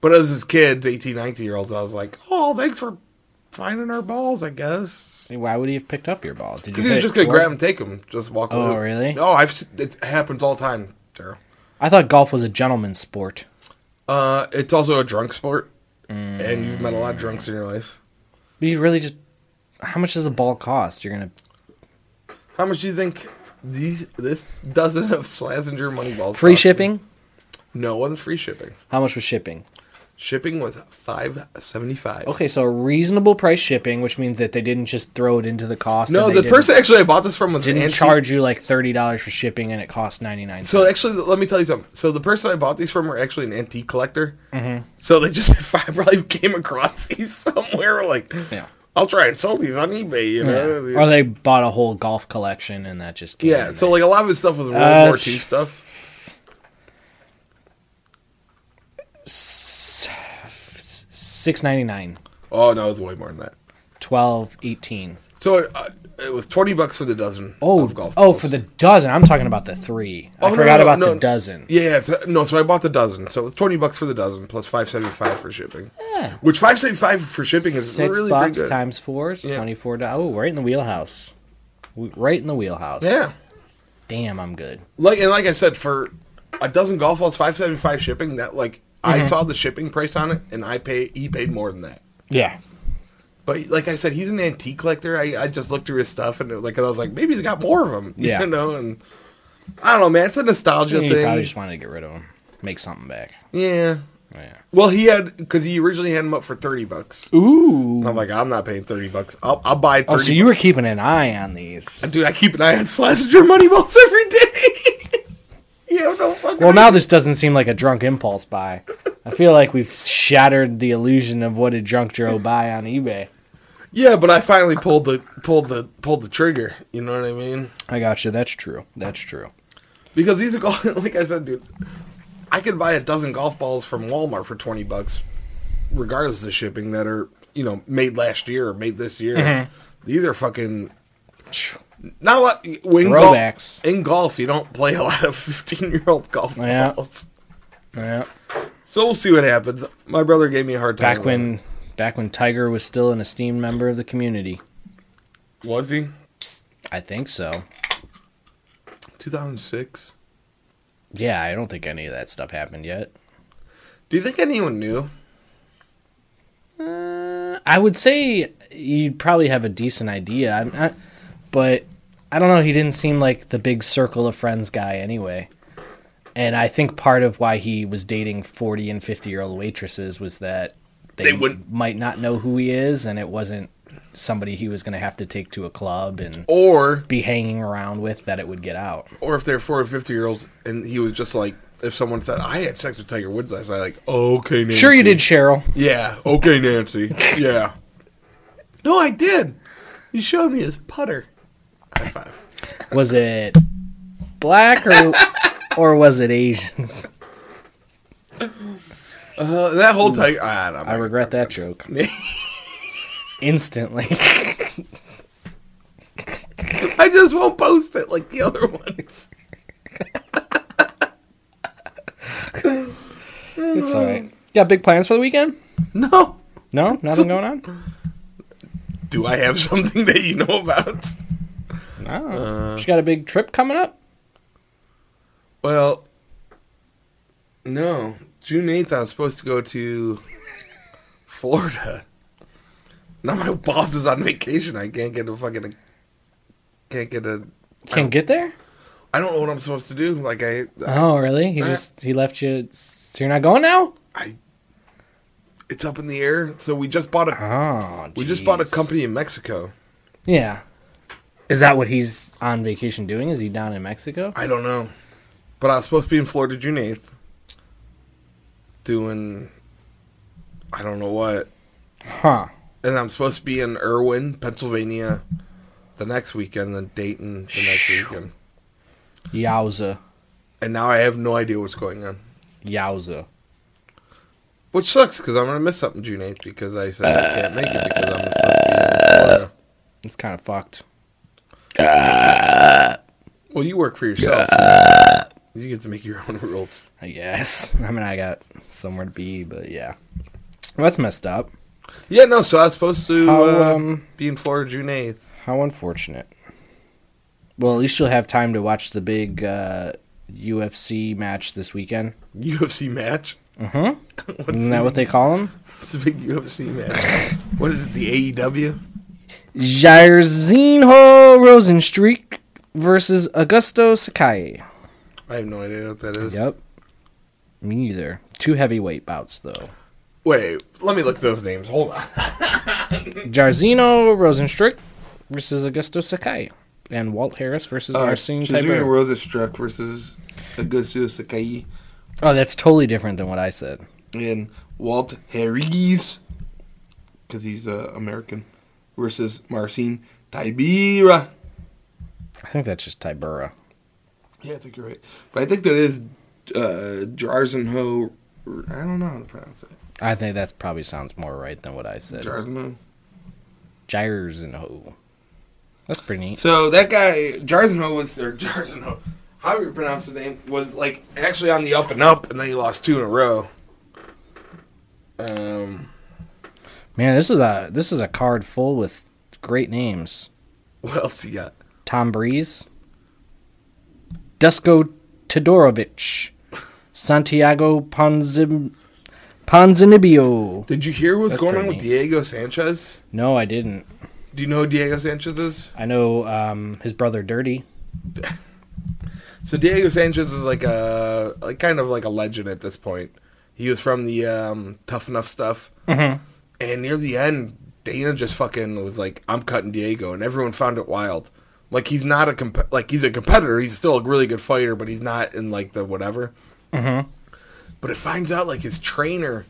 But as his kids, 18, 19 year olds, I was like, "Oh, thanks for finding our balls." I guess Why would he have picked up your ball? Did you're it just gonna grab and take them, just walk Oh, away. really? No, I've it happens all the time, Daryl. I thought golf was a gentleman's sport. Uh, it's also a drunk sport, and you've met a lot of drunks in your life. But you really just. How much does a ball cost? You're gonna How much do you think these this dozen of Slazenger money balls free cost? shipping. No, wasn't free shipping. How much was shipping? Shipping was five seventy five. Okay, so a reasonable price shipping, which means that they didn't just throw it into the cost. No, and they the didn't- person actually I bought this from was didn't antique- charge you like thirty dollars for shipping, and it cost ninety nine. So actually, let me tell you something. So the person I bought these from were actually an antique collector. Mm-hmm. So they just I probably came across these somewhere. Like, Yeah. I'll try and sell these on eBay. You know, or they bought a whole golf collection, and that just came yeah. So like a lot of his stuff was World Uh, War II stuff. six ninety nine. Oh no, it was way more than that. 12, 18. So uh, it was twenty bucks for the dozen Oh, of golf. oh, balls. for the dozen. I'm talking about the three. I Oh, no, forgot no, about no. the dozen. Yeah, it's, uh, no. So I bought the dozen. So it's twenty bucks for the dozen plus five seventy five for shipping. Yeah. Which five seventy five for shipping is Six really bucks good. times four is Yeah. twenty four dollars. Oh, right in the wheelhouse. Right in the wheelhouse. Yeah. Damn, I'm good. like and like I said, for a dozen golf balls, five seventy five shipping. That like I Mm-hmm. saw the shipping price on it, and I pay he paid more than that. Yeah. But like I said, he's an antique collector. I, I just looked through his stuff and it, like I was like, maybe he's got more of them. Yeah. you know, and I don't know, man. It's a nostalgia He thing. probably just wanted to get rid of them, make something back. Yeah. Oh, yeah. Well, he had because he originally had them up for thirty bucks. Ooh. I'm like, I'm not paying thirty bucks. I'll, I'll buy thirty. Oh, so you were keeping an eye on these. Uh, dude, I keep an eye on Slazenger money balls every day. you have no fucking. Well, now this doesn't seem like a drunk impulse buy. I feel like we've shattered the illusion of what a drunk Joe buy on eBay. Yeah, but I finally pulled the pulled the pulled the trigger. You know what I mean? I got you. That's true. That's true. Because these are golf. Like I said, dude, I could buy a dozen golf balls from Walmart for twenty bucks, regardless of shipping. That are you know made last year or made this year. Mm-hmm. These are fucking. Not a lot. In golf, in golf, you don't play a lot of fifteen-year-old golf Yeah. balls. Yeah. So we'll see what happens. My brother gave me a hard time. Back when, back when Tiger was still an esteemed member of the community. was he? I think so. Two thousand six. Yeah, I don't think any of that stuff happened yet. Do you think anyone knew? Uh, I would say you'd probably have a decent idea. I'm not, but I don't know. He didn't seem like the big circle of friends guy anyway. And I think part of why he was dating 40 and 50 year old waitresses was that they, They wouldn't- might not know who he is, and it wasn't somebody he was going to have to take to a club and Or be hanging around with that it would get out. or if they're four or 50 year olds and he was just like if someone said i had sex with tiger woods last night like okay nancy. Sure, you did, Cheryl. yeah okay nancy yeah no i did he showed me his putter high five Was it black or or was it Asian? uh, that whole tiger I, don't. I regret that joke instantly. i just won't post it like the other ones It's all right. Got big plans for the weekend? no No, nothing going on. do i have something that you know about No. she got a big trip coming up. well no june 8th i was supposed to go to florida now my boss is on vacation i can't get a fucking can't get a Can't get there. I don't know what I'm supposed to do. Like I, Oh, really? He Uh, just he left you. So you're not going now? I, it's up in the air. So we just bought a, Oh, we just bought a company in Mexico. Yeah. Is that what he's on vacation doing? Is he down in Mexico? I don't know, but I was supposed to be in Florida June eighth, doing, I don't know what, Huh. and I'm supposed to be in Irwin, Pennsylvania, the next weekend, then Dayton the next weekend, Yowza. and now I have no idea what's going on, Yowza. which sucks because I'm gonna miss something June eighth because I said I can't make it because I'm supposed to be in Florida. It's kind of fucked. Ah. Well, you work for yourself. Ah. You get to make your own rules. I guess. I mean, I got somewhere to be, but yeah. Well, that's messed up. Yeah, no. So I was supposed to How, uh, um, be in Florida June eighth. How unfortunate. Well, at least you'll have time to watch the big uh, UFC match this weekend. UFC match. Mm-hmm. What's Isn't that what they call them? It's a big UFC match. what is it? The AEW? Jairzinho Rosenstreich versus Augusto Sakai. I have no idea what that is. Yep. Me neither. Two heavyweight bouts, though. Wait, let me look at those names. Hold on. Jarzino Rosenstreich versus Augusto Sakai. And Walt Harris versus Marcin Tybura. Rosenstruck versus Augusto Sakai Oh, that's totally different than what I said. and Walt Harris, because he's uh, American, versus Marcin Tybura. I think that's just Tybura. Yeah, I think you're right. But I think that is uh, Jarzinho. I don't know how to pronounce it. I think that probably sounds more right than what I said. Jarzenho. Jairzinho. That's pretty neat. So that guy Jarzenho was or Jarzinho, however you pronounce the name, was like actually on the up and up, and then he lost two in a row. Um, Man, this is a this is a card full with great names. what else you got? Tom Breeze, Dusko Todorovic, Santiago Ponzim, Ponzinibbio. Did you hear what's That's going on with neat. Diego Sanchez? No, I didn't. Do you know who Diego Sanchez is? I know um, his brother Dirty. So Diego Sanchez is like a like kind of like a legend at this point. He was from the um, Tough Enough stuff, Mhm. and near the end, Dana just fucking was like, "I'm cutting Diego," and everyone found it wild. Like he's not a comp- like he's a competitor. He's still a really good fighter, but he's not in like the whatever. Mhm. But it finds out like his trainer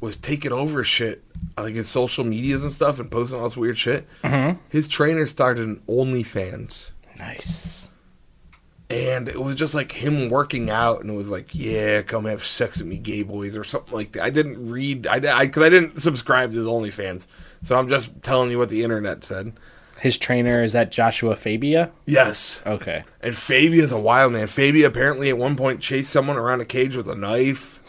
was taking over shit, like his social medias and stuff, and posting all this weird shit. Mm-hmm. His trainer started an OnlyFans, Nice. and it was just like him working out, and it was like, "Yeah, come have sex with me, gay boys," or something like that. I didn't read, I because I, didn't subscribe to his OnlyFans, so I'm just telling you what the internet said. His trainer is that Joshua Fabia. Yes, Okay. and Fabia's a wild man. Fabia apparently at one point chased someone around a cage with a knife.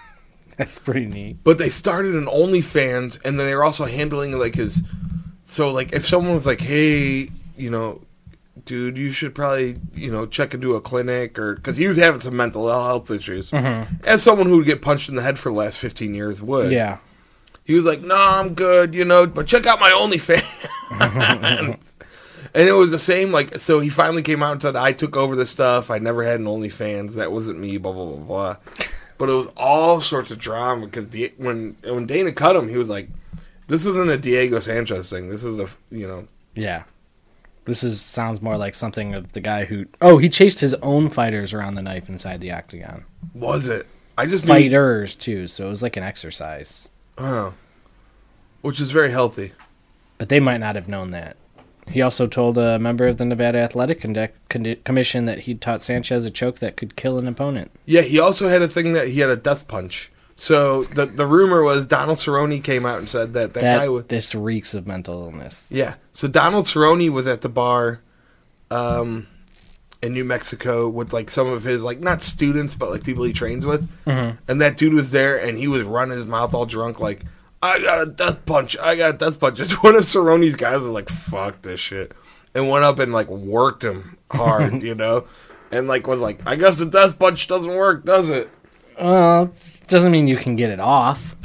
That's pretty neat. But they started an OnlyFans, and then they were also handling like his. So like, if someone was like, "Hey, you know, dude, you should probably you know check into a clinic," or because he was having some mental health issues, mm-hmm. as someone who would get punched in the head for the last fifteen years would. Yeah. He was like, "Nah, I'm good, you know, but check out my OnlyFans." and it was the same. Like, so he finally came out and said, "I took over the stuff. I never had an OnlyFans. That wasn't me." Blah blah blah blah. But it was all sorts of drama because the, when when Dana cut him, he was like, "This isn't a Diego Sanchez thing. This is a you know." Yeah. This is sounds more like something of the guy who oh he chased his own fighters around the knife inside the octagon. Was it? I just knew, Fighters too, so it was like an exercise. Oh, which is very healthy. But they might not have known that. He also told a member of the Nevada Athletic Condi- Commission that he taught Sanchez a choke that could kill an opponent. Yeah, he also had a thing that he had a death punch. So the the rumor was Donald Cerrone came out and said that that, That guy was this reeks of mental illness. Yeah. So Donald Cerrone was at the bar um, in New Mexico with like some of his like not students but like people he trains with, Mm-hmm. and that dude was there and he was running his mouth all drunk like I got a death punch, I got a death punch. Just one of Cerrone's guys was like fuck this shit and went up and like worked him hard, you know, and like was like I guess the death punch doesn't work, does it? Well, it doesn't mean you can get it off.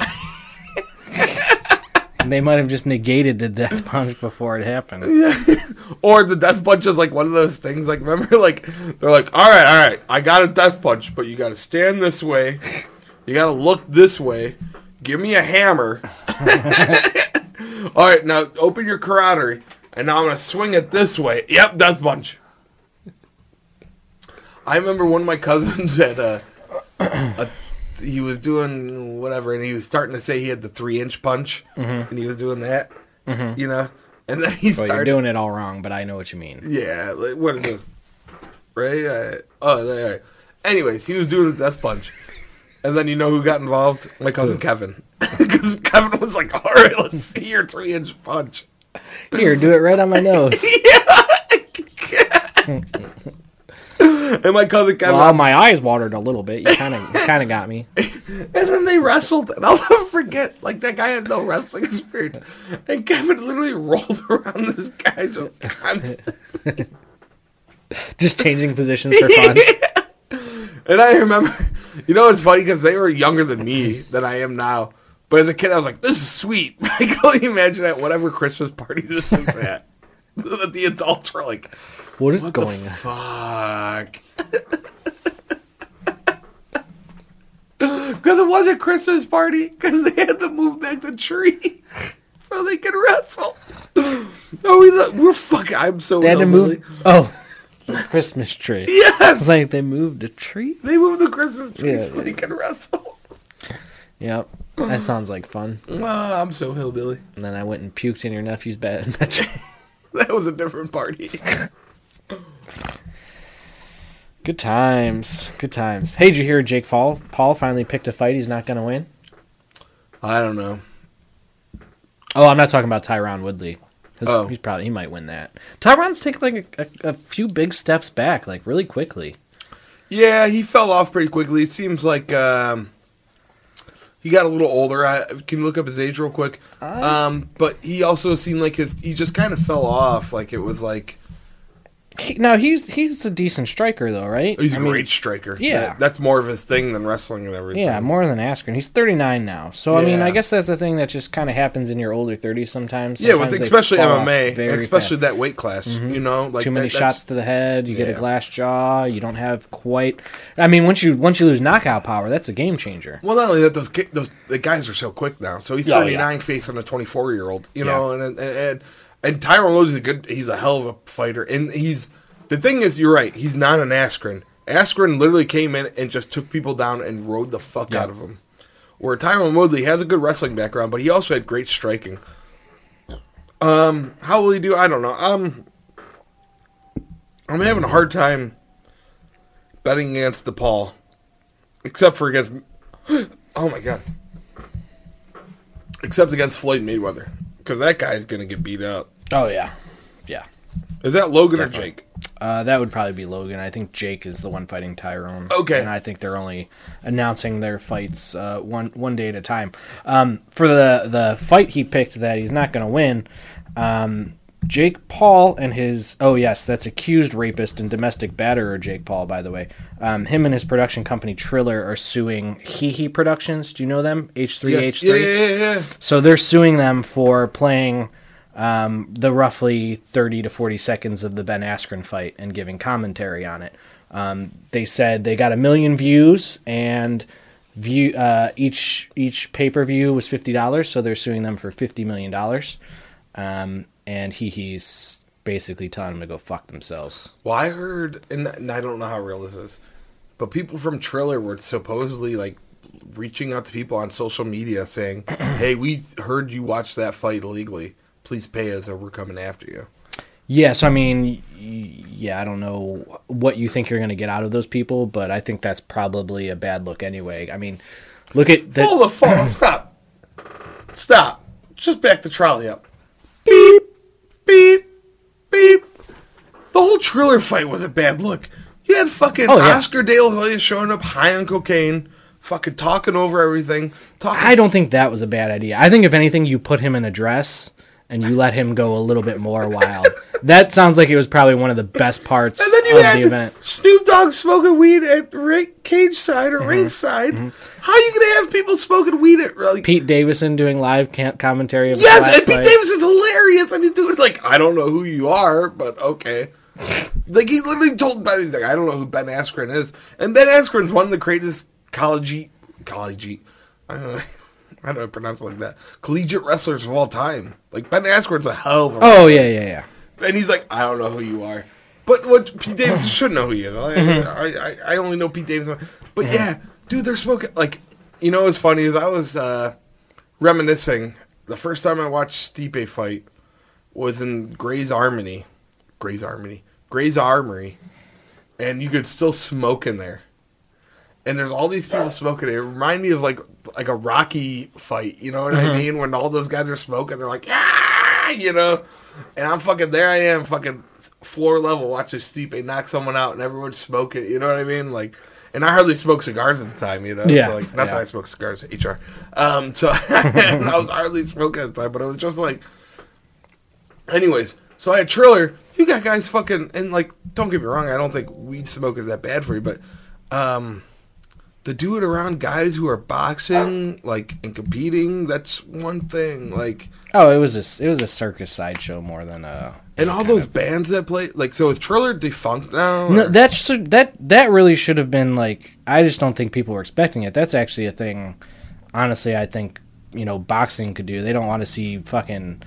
they might have just negated the death punch before it happened. Yeah. Or the death punch is like one of those things. Like remember, like they're like, all right, all right, I got a death punch, but you got to stand this way, you got to look this way. Give me a hammer. all right, now open your carotid, and now I'm gonna swing it this way. Yep, death punch. I remember one of my cousins had a, a he was doing whatever, and he was starting to say he had the three inch punch, and he was doing that, you know, and then he Well, started. you're doing it all wrong, but I know what you mean. Yeah, like, what is this? Right? Uh, oh. Anyways, he was doing the death punch. And then you know who got involved? My cousin Kevin. Because Kevin was like, all right, let's see your three inch punch. Here, do it right on my nose. And my cousin Kevin. Well, my eyes watered a little bit. You kind of, kind of got me. and then they wrestled. And I'll never forget, like, that guy had no wrestling experience. And Kevin literally rolled around this guy just constantly. Just changing positions for fun. And I remember, you know, it's funny because they were younger than me than I am now. But as a kid, I was like, "This is sweet." I can only imagine at whatever Christmas party this was at, that the adults were like, What is "What going the on? fuck?" Because it was a Christmas party because they had to move back the tree so they could wrestle. Oh, we thought, we're fucking. I'm so. They had to move. Oh, the Christmas tree. Yes, It's like they moved a tree. they moved the Christmas tree Yeah, so they could wrestle. Yep, that sounds like fun. Oh, I'm so hillbilly. And then I went and puked in your nephew's bed. That was a different party. Good times. Good times. Hey, did you hear Jake Paul? Paul finally picked a fight he's not going to win. I don't know. Oh, I'm not talking about Tyron Woodley. 'Cause Oh. he's probably he might win that. Tyron's taken like a, a, a few big steps back, like really quickly. Yeah, he fell off pretty quickly. It seems like um, he got a little older. I can you look up his age real quick. Um, but he also seemed like his he just kind of fell off. Like it was like He, now he's he's a decent striker though, right? he's a I mean, great striker. yeah. That- that's more of his thing than wrestling and everything. Yeah, more than Askren. He's 39 now. So I mean, I guess that's the thing that just kind of happens in your older 30s sometimes. Yeah, with especially MMA, especially fast. that weight class. Mm-hmm. You know, like too many that- shots to the head. You get a glass jaw. You don't have quite. I mean, once you once you lose knockout power, that's a game changer. Well, not only that, those those the guys are so quick now. So he's Oh, yeah. thirty nine facing a twenty four year old. You know, and and and, and Tyron Woodley's a good. He's a hell of a fighter, and he's the thing is, you're right. He's not an Askren, Askren literally came in and just took people down and rode the fuck Yeah. out of them. Where Tyron Woodley has a good wrestling background, but he also had great striking. Um, how will he do? I don't know. Um, I'm having a hard time betting against the Paul, except for against. Oh my god! Except against Floyd Mayweather, because that guy's gonna get beat up. Oh yeah, yeah. Is that Logan or Jake? Uh, that would probably be Logan. I think Jake is the one fighting Tyrone. Okay. and I think they're only announcing their fights uh, one one day at a time. Um, for the the fight he picked that he's not going to win, um, Jake Paul and his oh yes, that's accused rapist and domestic batterer Jake Paul. By the way, um, him and his production company Triller are suing Hee Hee Productions. Do you know them? H three H three. yeah, yeah, yeah. So they're suing them for playing um, the roughly 30 to 40 seconds of the Ben Askren fight and giving commentary on it. Um, they said they got a million views and view uh, each each pay per view was fifty dollars, so they're suing them for fifty million dollars. Um, and he he's basically telling them to go fuck themselves. Well, I heard, and, I don't know how real this is, but people from Triller were supposedly like reaching out to people on social media saying, "Hey, we heard you watched that fight illegally. Please pay us, or we're coming after you." Yeah, so I mean, yeah, I don't know what you think you're going to get out of those people, but I think that's probably a bad look anyway. I mean, look at the Hold the phone! Stop! Stop! Just back the trolley up. Beep, beep, beep. The whole Triller fight was a bad look. You had fucking Oh, yeah. Oscar De La Hoya showing up high on cocaine, fucking talking over everything. Talking I don't think that was a bad idea. I think if anything, you put him in a dress and you let him go a little bit more wild. that sounds like it was probably one of the best parts And then you of had the event. Snoop Dogg smoking weed at ri- cage side Mm-hmm. or ringside. How are you gonna have people smoking weed at like? Pete Davidson doing live commentary of yes, and Pete. Davidson's hilarious, and he's doing like I don't know who you are, but okay. like he literally told Ben, he's like I don't know who Ben Askren is, and Ben Askren's one of the greatest college college. I don't know. How do I pronounce it like that? Collegiate wrestlers of all time. Like Ben Askren's a hell of a Oh yeah, yeah, yeah. And he's like, I don't know who you are. But what Pete Davidson should know who he is. I, I, I, I only know Pete Davidson. But yeah, dude, they're smoking. Like, you know what's funny is I was uh, reminiscing. The first time I watched Stipe fight was in Gray's Armory. Gray's Armory. Gray's Armory. And you could still smoke in there. And there's all these people smoking. It reminded me of like like a Rocky fight. You know what I mean? When all those guys are smoking, they're like, ah, you know. And I'm fucking there. I am fucking floor level watching Stipe knock someone out, and everyone's smoking. You know what I mean? Like, and I hardly smoke cigars at the time. You know, Yeah, So, like, not yeah. that I smoke cigars, HR. Um, so I was hardly smoking at the time, but it was just like, anyways. So I had Triller. You got guys fucking and like. Don't get me wrong. I don't think weed smoke is that bad for you, but um, to do it around guys who are boxing, like and competing, that's one thing. Like, Oh, it was a it was a circus sideshow more than a. and all those bands that play, like, so is Triller defunct now? No, or- that should, that that really should have been like. I just don't think people were expecting it. That's actually a thing. Honestly, I think you know boxing could do. They don't want to see fucking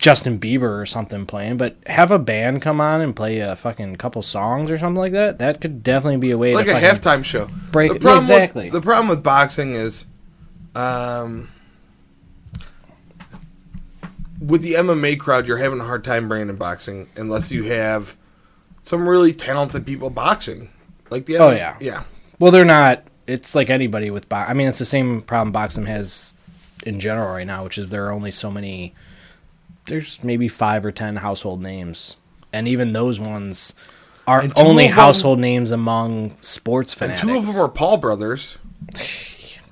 Justin Bieber or something playing, but have a band come on and play a fucking couple songs or something like that. That could definitely be a way like to a halftime show. break- The problem with- exactly. the problem with boxing is, um, with the MMA crowd, you're having a hard time bringing in boxing unless you have some really talented people boxing. Like the Oh, yeah. yeah. Well, they're not. It's like anybody with box. I mean, it's the same problem boxing has in general right now, which is there are only so many. There's maybe five or ten household names, and even those ones are only them- household names among sports fans. And two of them are Paul brothers,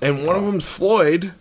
and one of them's Floyd,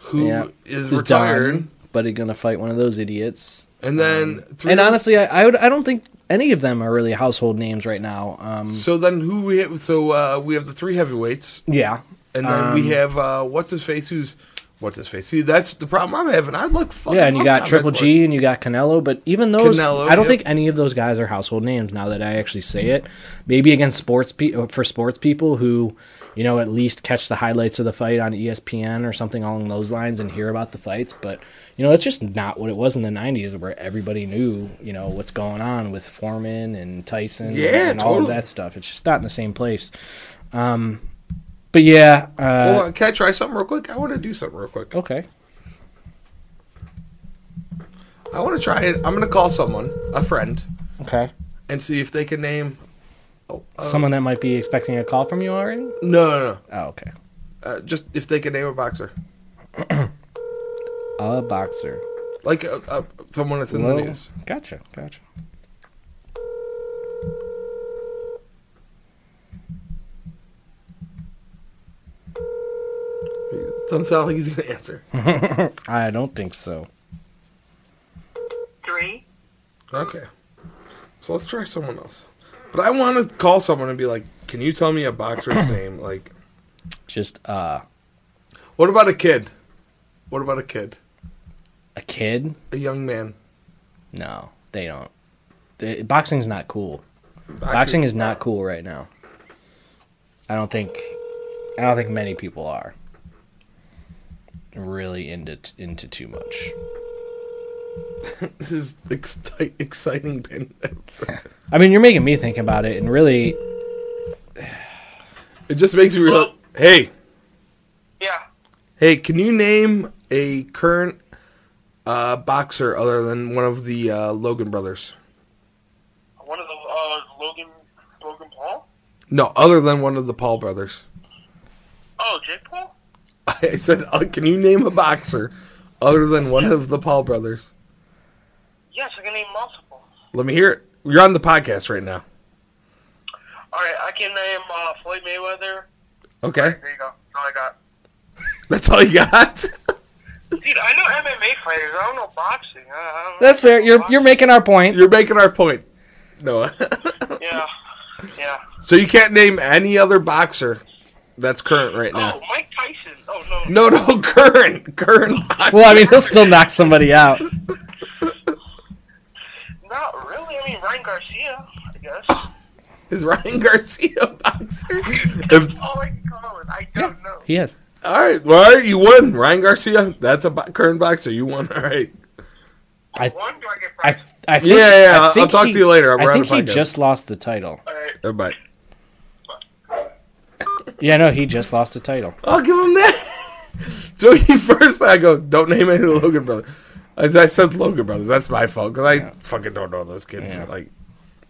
who yeah, is retired. done, but he's gonna fight one of those idiots. And then three And honestly, I, I would. I don't think any of them are really household names right now. Um, so then who we have? So uh, we have the three heavyweights, yeah, and then Um, we have uh, what's his face, who's what's his face. See, that's the problem I'm having. I look fucking. Yeah, and you got Triple G and you got Canelo, but even those, Canelo, I don't think any of those guys are household names. Now that I actually say it, maybe against sports pe- for sports people who, you know, at least catch the highlights of the fight on ESPN or something along those lines and hear about the fights. But you know, it's just not what it was in the '90s, where everybody knew, you know, what's going on with Foreman and Tyson, Yeah, and all of that stuff. It's just not in the same place. Um, but yeah, uh, Hold on, can I try something real quick? I want to do something real quick. okay. I want to try it. I'm gonna call someone, a friend, Okay. and see if they can name. Oh, uh, Someone that might be expecting a call from you already? no, no, no. Oh, okay. Uh, just if they can name a boxer, A boxer. like uh, uh, someone that's in the news. Gotcha, gotcha. Doesn't sound like he's gonna answer. I don't think so. Three. Okay, so let's try someone else. But I want to call someone and be like, "Can you tell me a boxer's name?" Like, Just uh what about a kid? What about a kid? a kid? A young man? No, they don't. The, boxing's not cool. Boxing is not cool right now. I don't think I don't think many people are really into into too much. This is exci- exciting. Pen. I mean, you're making me think about it and really It just makes me real. Hey, Yeah. hey, can you name a current uh, boxer other than one of the uh, Logan brothers? One of the uh, Logan Logan Paul. No, other than one of the Paul brothers. Oh, Jake Paul. I said, uh, can you name a boxer other than one of the Paul brothers? Yes, I can name multiple. Let me hear it. You're on the podcast right now. All right, I can name uh, Floyd Mayweather. Okay, There you go. That's all I got. that's all you got. Dude, I know MMA fighters. I don't know boxing. I, I don't know That's fair. You're you're making our point. You're making our point. No, Yeah. Yeah. so you can't name any other boxer that's current right now. Oh, Mike Tyson. No. No, no, current, current. Boxer. Well, I mean, he'll still knock somebody out. Not really. I mean, Ryan Garcia. I guess. Is Ryan Garcia a boxer? If, That's all I can call it. I don't know. He is. all right, well, all right, you won. Ryan Garcia, that's a bo- current boxer. You won. All right. I One, do I get I? I think, Yeah, yeah, yeah, I I'll- think I'll talk he- to you later. We're I on think he podcast. just lost the title. All right. Bye. Yeah, no, he just lost the title. I'll give him that. So he first, I go, don't name any of the Logan brothers. I, I said Logan brothers. That's my fault because I fucking don't know those kids. Yeah. Like,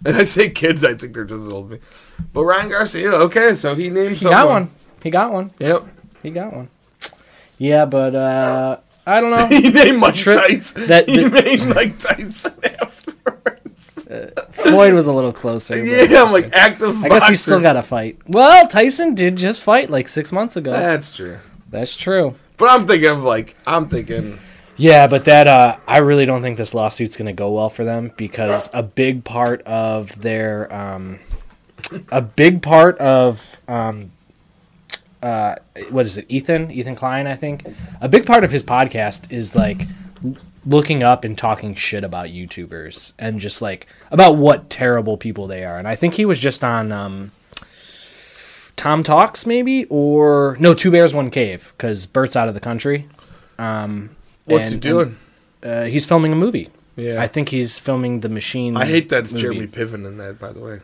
and I say kids, I think they're just as old as me. But Ryan Garcia, okay, so he named He someone. got one. He got one. Yep. He got one. Yeah, but uh I don't know. He named Mike Tri- Tyson. that- he named Mike Tyson afterwards. Floyd was a little closer. Yeah, I'm like active. I guess he's still got to fight. Well, Tyson did just fight like six months ago. That's true. That's true. But I'm thinking of like I'm thinking. Yeah, but that uh, I really don't think this lawsuit's going to go well for them because a big part of their um, a big part of um, uh, what is it? Ethan Ethan Klein, I think. A big part of his podcast is like looking up and talking shit about YouTubers and just like about what terrible people they are. And I think he was just on um, Tom Talks maybe or no Two Bears One Cave because Bert's out of the country. Um, What's and- he doing? uh, he's filming a movie. yeah, I think he's filming the Machine. I hate that it's movie. Jeremy Piven in that. By the way,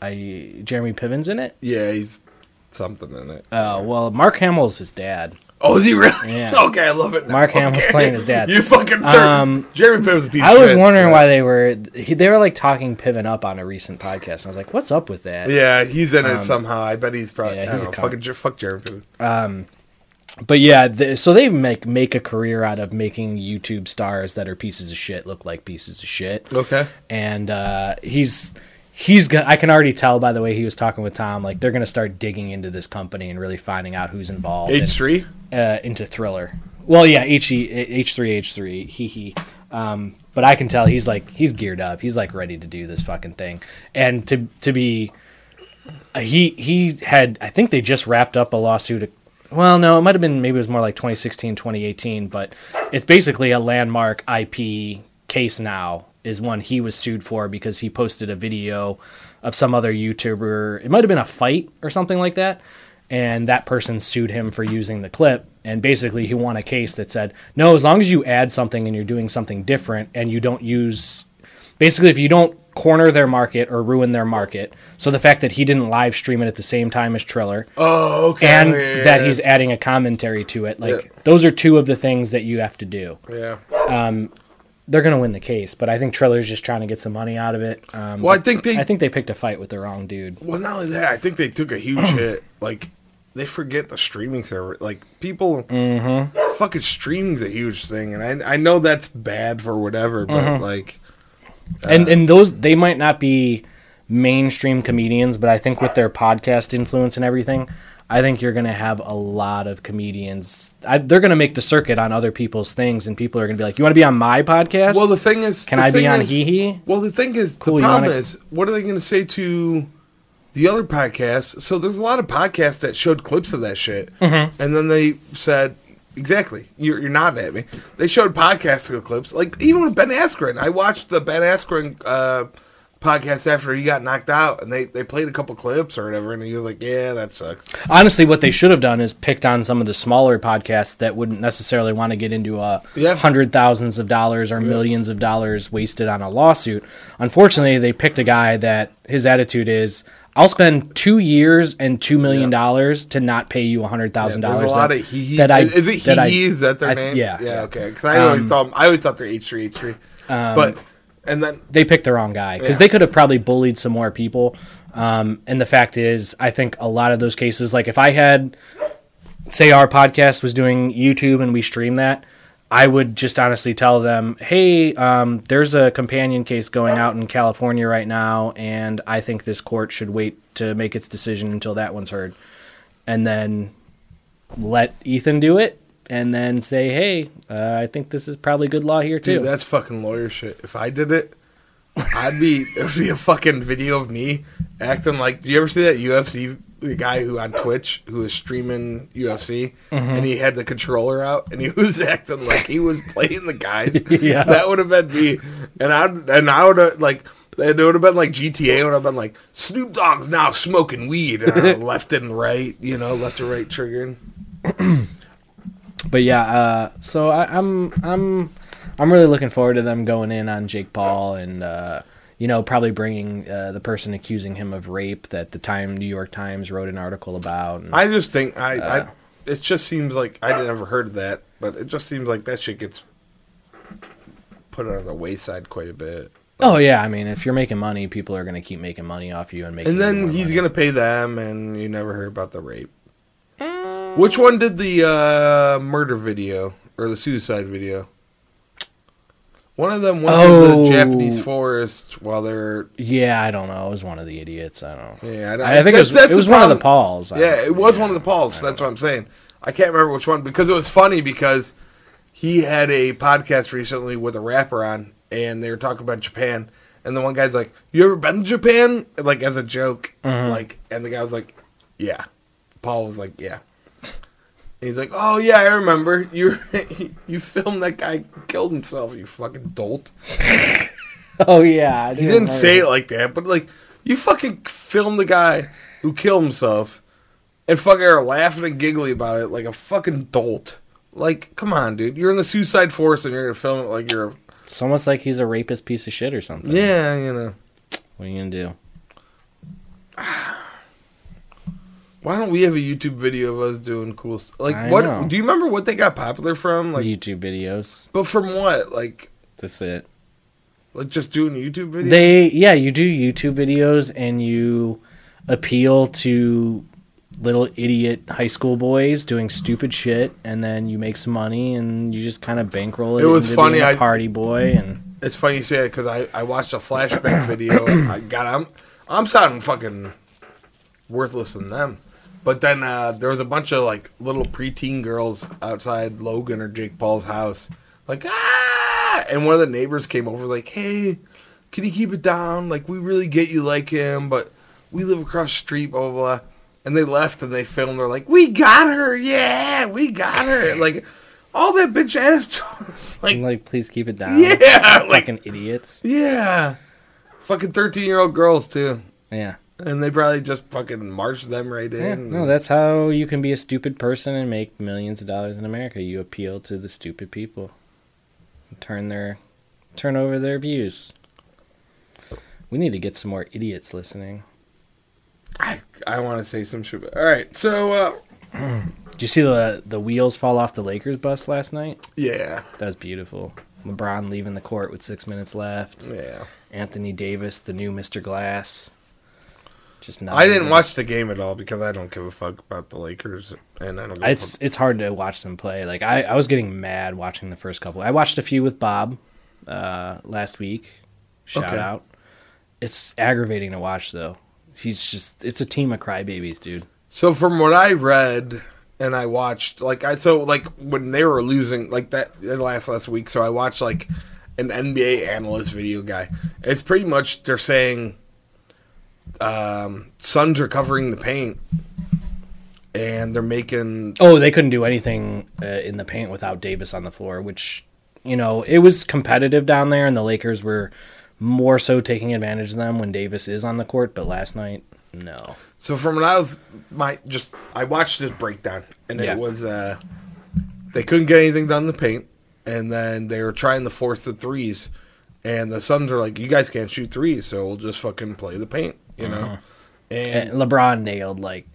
I Jeremy Piven's in it. yeah, he's something in it. Oh well, Mark Hamill's his dad. Oh, is he really? Yeah. okay, I love it. Now. Mark Hamill's Okay. playing his dad. You fucking turn. Um, Jeremy Piven's a piece. I was shit, wondering so- why they were he, they were like talking Piven up on a recent podcast. And I was like, what's up with that? Yeah, he's in it Um, somehow. I bet he's probably. yeah, he's know. Fucking fuck Jeremy Piven. Um, but yeah, the, so they make make a career out of making YouTube stars that are pieces of shit look like pieces of shit. Okay. and uh, he's he's gonna. I can already tell by the way he was talking with Tom, like they're gonna start digging into this company and really finding out who's involved. H and, three. uh, into Triller. Well, yeah, H H three H three he he. Um, but I can tell he's like he's geared up. He's like ready to do this fucking thing, and to to be. Uh, he he had I think they just wrapped up a lawsuit well, no, it might have been maybe it was more like 2016, 2018, but it's basically a landmark IP case now is one he was sued for because he posted a video of some other YouTuber. It might have been a fight or something like that. And that person sued him for using the clip. And basically, he won a case that said, no, as long as you add something and you're doing something different and you don't use. Basically, if you don't corner their market or ruin their market. So the fact that he didn't live stream it at the same time as Triller Oh, okay. and yeah, that he's adding a commentary to it. Like Yeah. those are two of the things that you have to do. yeah. Um, They're gonna win the case, but I think Triller's just trying to get some money out of it. Um, Well, I think they. I think they picked a fight with the wrong dude. well, not only that, I think they took a huge hit. Like they forget the streaming server. Like people, Mm-hmm. fucking streaming's a huge thing, and I I know that's bad for whatever, but Mm-hmm. like and and those they might not be mainstream comedians, but I think with their podcast influence and everything, I think you're gonna have a lot of comedians. I, they're gonna make the circuit on other people's things, and people are gonna be like, "You want to be on my podcast? well, the thing is, Can I be on is- Hee Hee?" Well, the thing is, Cool, the problem wanna- is, what are they going to say to the other podcasts? So there's a lot of podcasts that showed clips of that shit, Mm-hmm. and then they said, exactly, you're, you're nodding at me. They showed the clips, like even with Ben Askren. I watched the Ben Askren uh, podcast after he got knocked out, and they, they played a couple clips or whatever, and he was like, yeah, that sucks. Honestly, what they should have done is picked on some of the smaller podcasts that wouldn't necessarily want to get into a Yeah. hundred thousands of dollars or millions of dollars wasted on a lawsuit. Unfortunately, they picked a guy that his attitude is. I'll spend two years and two million dollars to not pay you a hundred thousand There's dollars. a lot of hee. that I is it that hee I- Is that their I- name? yeah. yeah, okay. Because I always Um, thought I always thought they're H three H three, but and then they picked the wrong guy because Yeah. they could have probably bullied some more people. Um, and the fact is, I think a lot of those cases, like if I had, say, our podcast was doing YouTube and we stream that, I would just honestly tell them, hey, um, there's a companion case going out in California right now, and I think this court should wait to make its decision until that one's heard. And then let Ethan do it, and then say, hey, uh, I think this is probably good law here, too. Dude, that's fucking lawyer shit. If I did it, I'd be it would be a fucking video of me acting like. Do you ever see that UFC the guy who on Twitch who was streaming UFC Mm-hmm. and he had the controller out and he was acting like he was playing the guys? Yeah. that would have been me, and I and I would have like. It would have been like GTA. Would have been like Snoop Dogg's now smoking weed, and left and right, you know, left and right triggering. but yeah, uh, so I, I'm I'm I'm really looking forward to them going in on Jake Paul and uh, you know probably bringing uh, the person accusing him of rape that the time New York Times wrote an article about. And, I just think I, Uh. I it just seems like I never heard of that, but it just seems like that shit gets put on the wayside quite a bit. oh yeah, I mean if you're making money, people are going to keep making money off you and making. And then he's money. gonna pay them, and you never heard about the rape. Which one did the uh, murder video or the suicide video? One of them went to Oh. the Japanese forest while they're Yeah, I don't know. It was one of the idiots. I don't. know. yeah. I think it was, it was one of the Pauls. I Yeah, it was one of the Pauls. That's what I'm saying. I can't remember which one because it was funny because he had a podcast recently with a rapper on, and they were talking about Japan. And the one guy's like, "You ever been to Japan?" Like as a joke, Mm-hmm. like, and the guy was like, "Yeah." Paul was like, "Yeah." He's like, "Oh yeah, I remember you. you filmed that guy killed himself. You fucking dolt." Oh yeah, He didn't say it like that, but like you fucking filmed the guy who killed himself and fucking are laughing and giggly about it like a fucking dolt. Like, come on, dude. You're in the suicide force and you're gonna film it like you're a It's almost like he's a rapist piece of shit or something. Yeah, you know. What are you gonna do? Why don't we have a YouTube video of us doing cool stuff? Like I what know. do you remember what they got popular from? Like YouTube videos. but from what? Like That's it. like just doing YouTube videos. They yeah, you do YouTube videos and you appeal to little idiot high school boys doing stupid shit and then you make some money and you just kind of bankroll it. It was funny, being a I- party boy and It's funny you say it because I, I watched a flashback video. I got I'm I'm sounding fucking worthless than them. But then uh, there was a bunch of like little preteen girls outside Logan or Jake Paul's house, like ah, and one of the neighbors came over like, hey, can you keep it down? Like we really get you like him, but we live across the street, blah blah blah. and they left and they filmed. They're like, "We got her, yeah, we got her." Like all that bitch ass was like, I'm like, please keep it down. yeah, like Fucking idiots. yeah, fucking thirteen year old girls too, Yeah. And they probably just fucking marched them right Yeah, in. no, that's how you can be a stupid person and make millions of dollars in America. You appeal to the stupid people, turn their, turn over their views. We need to get some more idiots listening. I I want to say some shit. All right, so uh, Did you see the the wheels fall off the Lakers bus last night? yeah, That was beautiful. LeBron leaving the court with six minutes left. yeah. Anthony Davis, the new Mr. Glass. Just not. I didn't watch the game at all because I don't give a fuck about the Lakers, and I don't. It's it's hard to watch them play. Like I, I was getting mad watching the first couple. I watched a few with Bob uh, last week. Shout Okay. out. It's aggravating to watch though. He's just it's a team of crybabies, dude. So from what I read and I watched, like I so like when they were losing like that last last week, so I watched like an NBA analyst video guy. It's pretty much they're saying um, Suns are covering the paint and they're making Oh, they couldn't do anything uh, in the paint without Davis on the floor, which you know it was competitive down there, and the Lakers were more so taking advantage of them when Davis is on the court. But last night, no. So from when I was my just I watched this breakdown and Yeah. it was uh they couldn't get anything done in the paint and then they were trying to force the threes and the Suns are like you guys can't shoot threes so we'll just fucking play the paint you know and And LeBron nailed like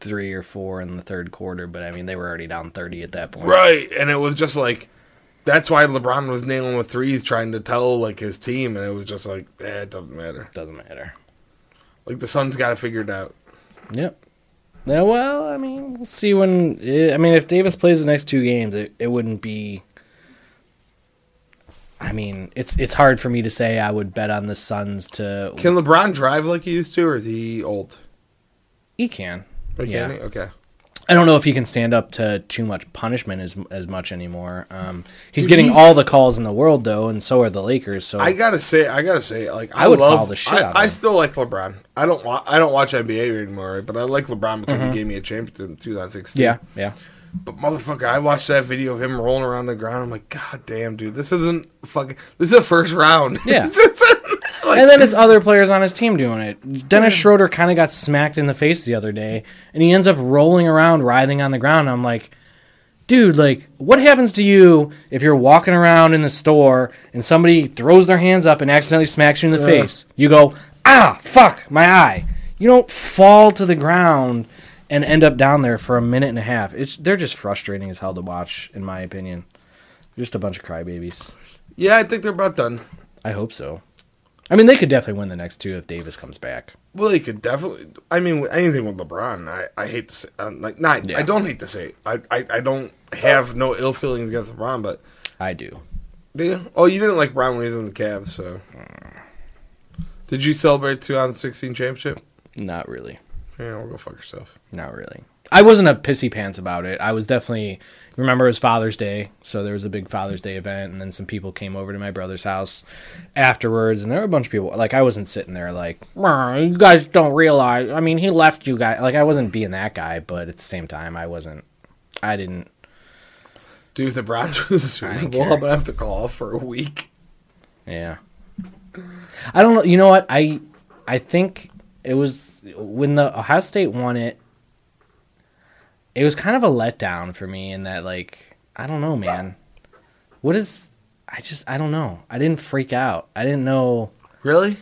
three or four in the third quarter, but I mean they were already down thirty at that point. right and it was just like that's why LeBron was nailing with threes trying to tell like his team and it was just like eh, it doesn't matter Doesn't matter. like the Suns got to figure it figured out Yep. Yeah, well, I mean, we'll see when. eh, I mean, if Davis plays the next two games, it, it wouldn't be. I mean, it's it's hard for me to say I would bet on the Suns to. can LeBron drive like he used to or is he old he can. Or Yeah. he? okay I don't know if he can stand up to too much punishment as as much anymore. Um, he's Dude, getting he's- all the calls in the world though, and so are the Lakers. So I gotta say, I gotta say, like I, I would love the shit I, I still like LeBron. I don't wa- I don't watch NBA anymore, but I like LeBron because Mm-hmm. he gave me a championship in 2016. yeah, yeah. But motherfucker, I watched that video of him rolling around the ground. I'm like, God damn, dude, this isn't fucking. This is a first round. Yeah. Like- and then it's other players on his team doing it. Dennis Schroeder kind of got smacked in the face the other day, and he ends up rolling around, writhing on the ground. I'm like, dude, like, what happens to you if you're walking around in the store and somebody throws their hands up and accidentally smacks you in the face? You go, ah, fuck, my eye. You don't fall to the ground and end up down there for a minute and a half. It's they're just frustrating as hell to watch, in my opinion. Just a bunch of crybabies. yeah, I think they're about done. I hope so. I mean, they could definitely win the next two if Davis comes back. Well, they could definitely. I mean, anything with LeBron, I, I hate to say, uh, like, not. Yeah. I don't hate to say. It. I, I I don't have no ill feelings against LeBron, but I do. Do you? Oh, you didn't like Brown when he was in the Cavs, so. Did you celebrate 2016 championship? Not really. Yeah, well, go fuck yourself. Not really. I wasn't a pissy pants about it. I was definitely remember it was Father's Day, so there was a big Father's Day event, and then some people came over to my brother's house afterwards, and there were a bunch of people. Like I wasn't sitting there like, you guys don't realize. I mean, he left you guys. Like I wasn't being that guy, but at the same time, I wasn't. I didn't. Dude, if the Browns win the Super Bowl. I'm gonna have to call off for a week. Yeah. I don't know. You know what? I I think it was when the Ohio State won it. It was kind of a letdown for me in that, like, I don't know, man. What is? I just I don't know. I didn't freak out. I didn't know. Really?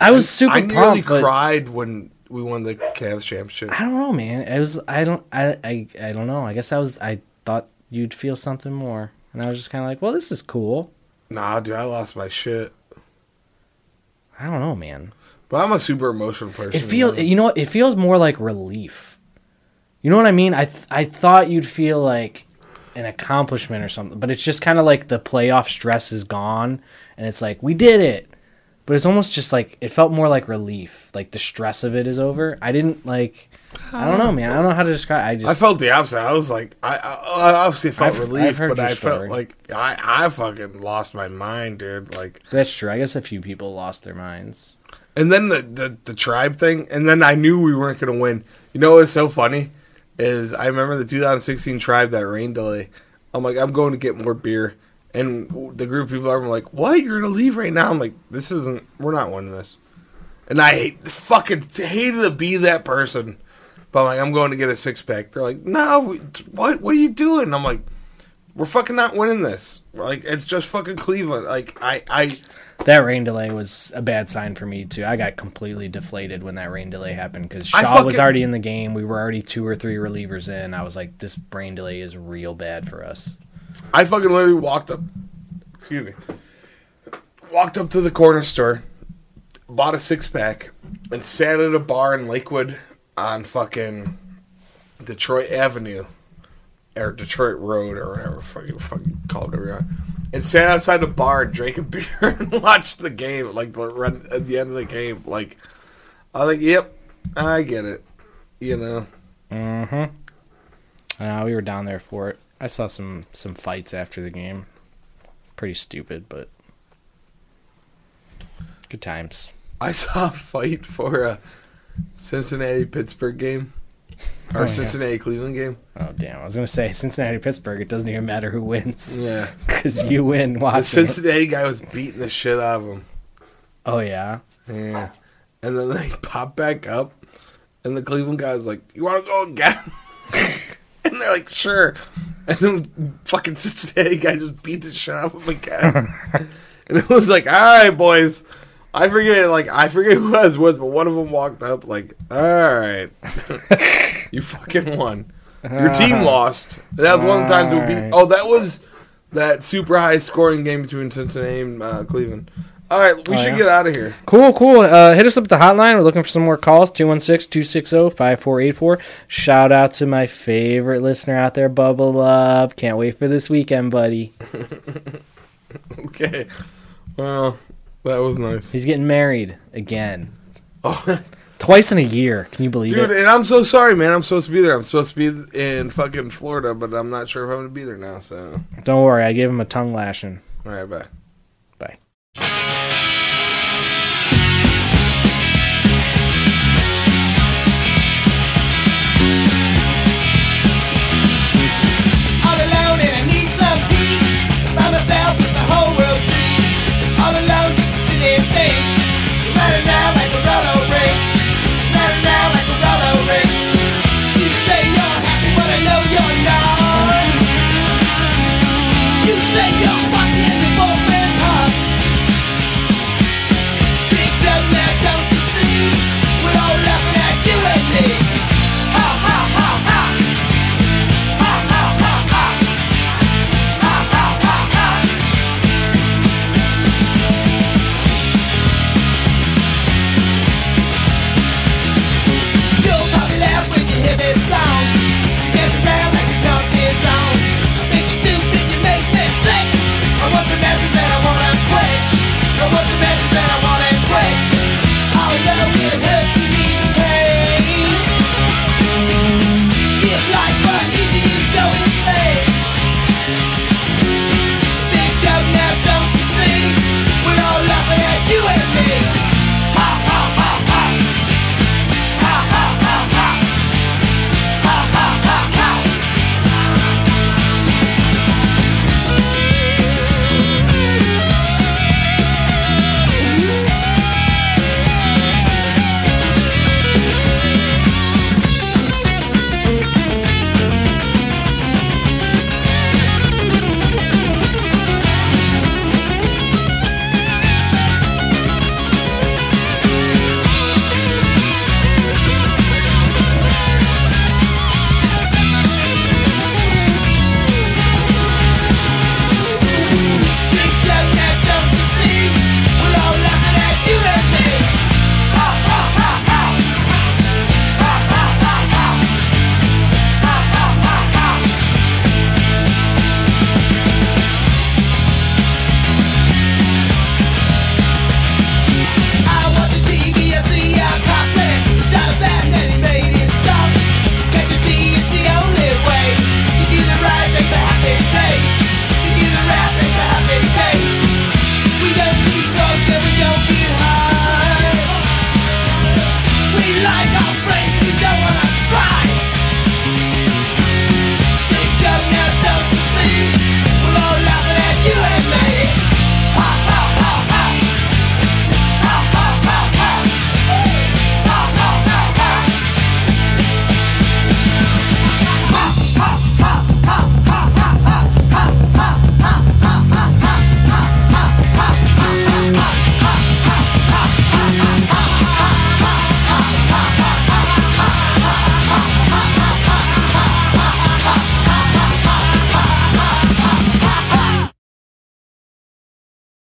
I was super I nearly pumped, cried when we won the Cavs championship. I don't know, man. It was I don't I I I don't know. I guess I was I thought you'd feel something more, and I was just kind of like, well, this is cool. Nah, dude, I lost my shit. I don't know, man. But I'm a super emotional person. It feels, man. you know, what? it feels more like relief. You know what I mean? I th- I thought you'd feel like an accomplishment or something, but it's just kind of like the playoff stress is gone, and it's like we did it. But it's almost just like it felt more like relief, like the stress of it is over. I didn't like, I don't know, man. I don't know how to describe. I just I felt the opposite. I was like, I, I, I obviously felt I've- relief, I've but I felt like I, I fucking lost my mind, dude. Like, that's true. I guess a few people lost their minds. And then the, the, the tribe thing, and then I knew we weren't going to win. You know what's so funny? Is I remember the 2016 tribe, that rain delay. I'm like, I'm going to get more beer. And the group of people are like, what? You're going to leave right now? I'm like, this isn't, we're not winning this. And I hate, fucking hated to be that person. But I'm like, I'm going to get a six pack. They're like, no, what? What are you doing? I'm like, we're fucking not winning this. Like, it's just fucking Cleveland. Like, I, I, That rain delay was a bad sign for me too. I got completely deflated when that rain delay happened because Shaw was already in the game. We were already two or three relievers in. I was like, this rain delay is real bad for us. I fucking literally walked up. Excuse me. Walked up to the corner store, bought a six pack, and sat at a bar in Lakewood on fucking Detroit Avenue or Detroit Road or whatever fucking fucking call it want. And sat outside the bar and drank a beer and watched the game, like the run at the end of the game. Like I like, Yep, I get it. You know. Mhm. Uh, we were down there for it. I saw some some fights after the game. Pretty stupid, but good times. I saw a fight for a Cincinnati Pittsburgh game or Oh, yeah. Cincinnati Cleveland game. Oh damn! I was gonna say Cincinnati Pittsburgh. It doesn't even matter who wins Yeah, because you win the watching. it. Cincinnati guy was beating the shit out of him. Oh yeah. Yeah, and then they pop back up, and the Cleveland guy's like, "You want to go again?" and they're like, "Sure." And then fucking Cincinnati guy just beat the shit out of him again. and it was like, "All right, boys." I forget, like I forget who I was with, but one of them walked up, like, "All right, you fucking won. Your team lost." And that was one of the times we beat. Alright. Oh, that was that super high scoring game between Cincinnati and uh, Cleveland. All right, we Oh, should yeah? get out of here. Cool, cool. Uh, hit us up at the hotline. We're looking for some more calls. 216-260-5484. Shout out to my favorite listener out there, Bubble Up. Can't wait for this weekend, buddy. Okay. Well, that was nice. He's getting married again. Oh. Twice in a year. Can you believe Dude, it? Dude, and I'm so sorry, man. I'm supposed to be there. I'm supposed to be in fucking Florida, but I'm not sure if I'm going to be there now, so. Don't worry. I gave him a tongue lashing. All right, bye. Bye.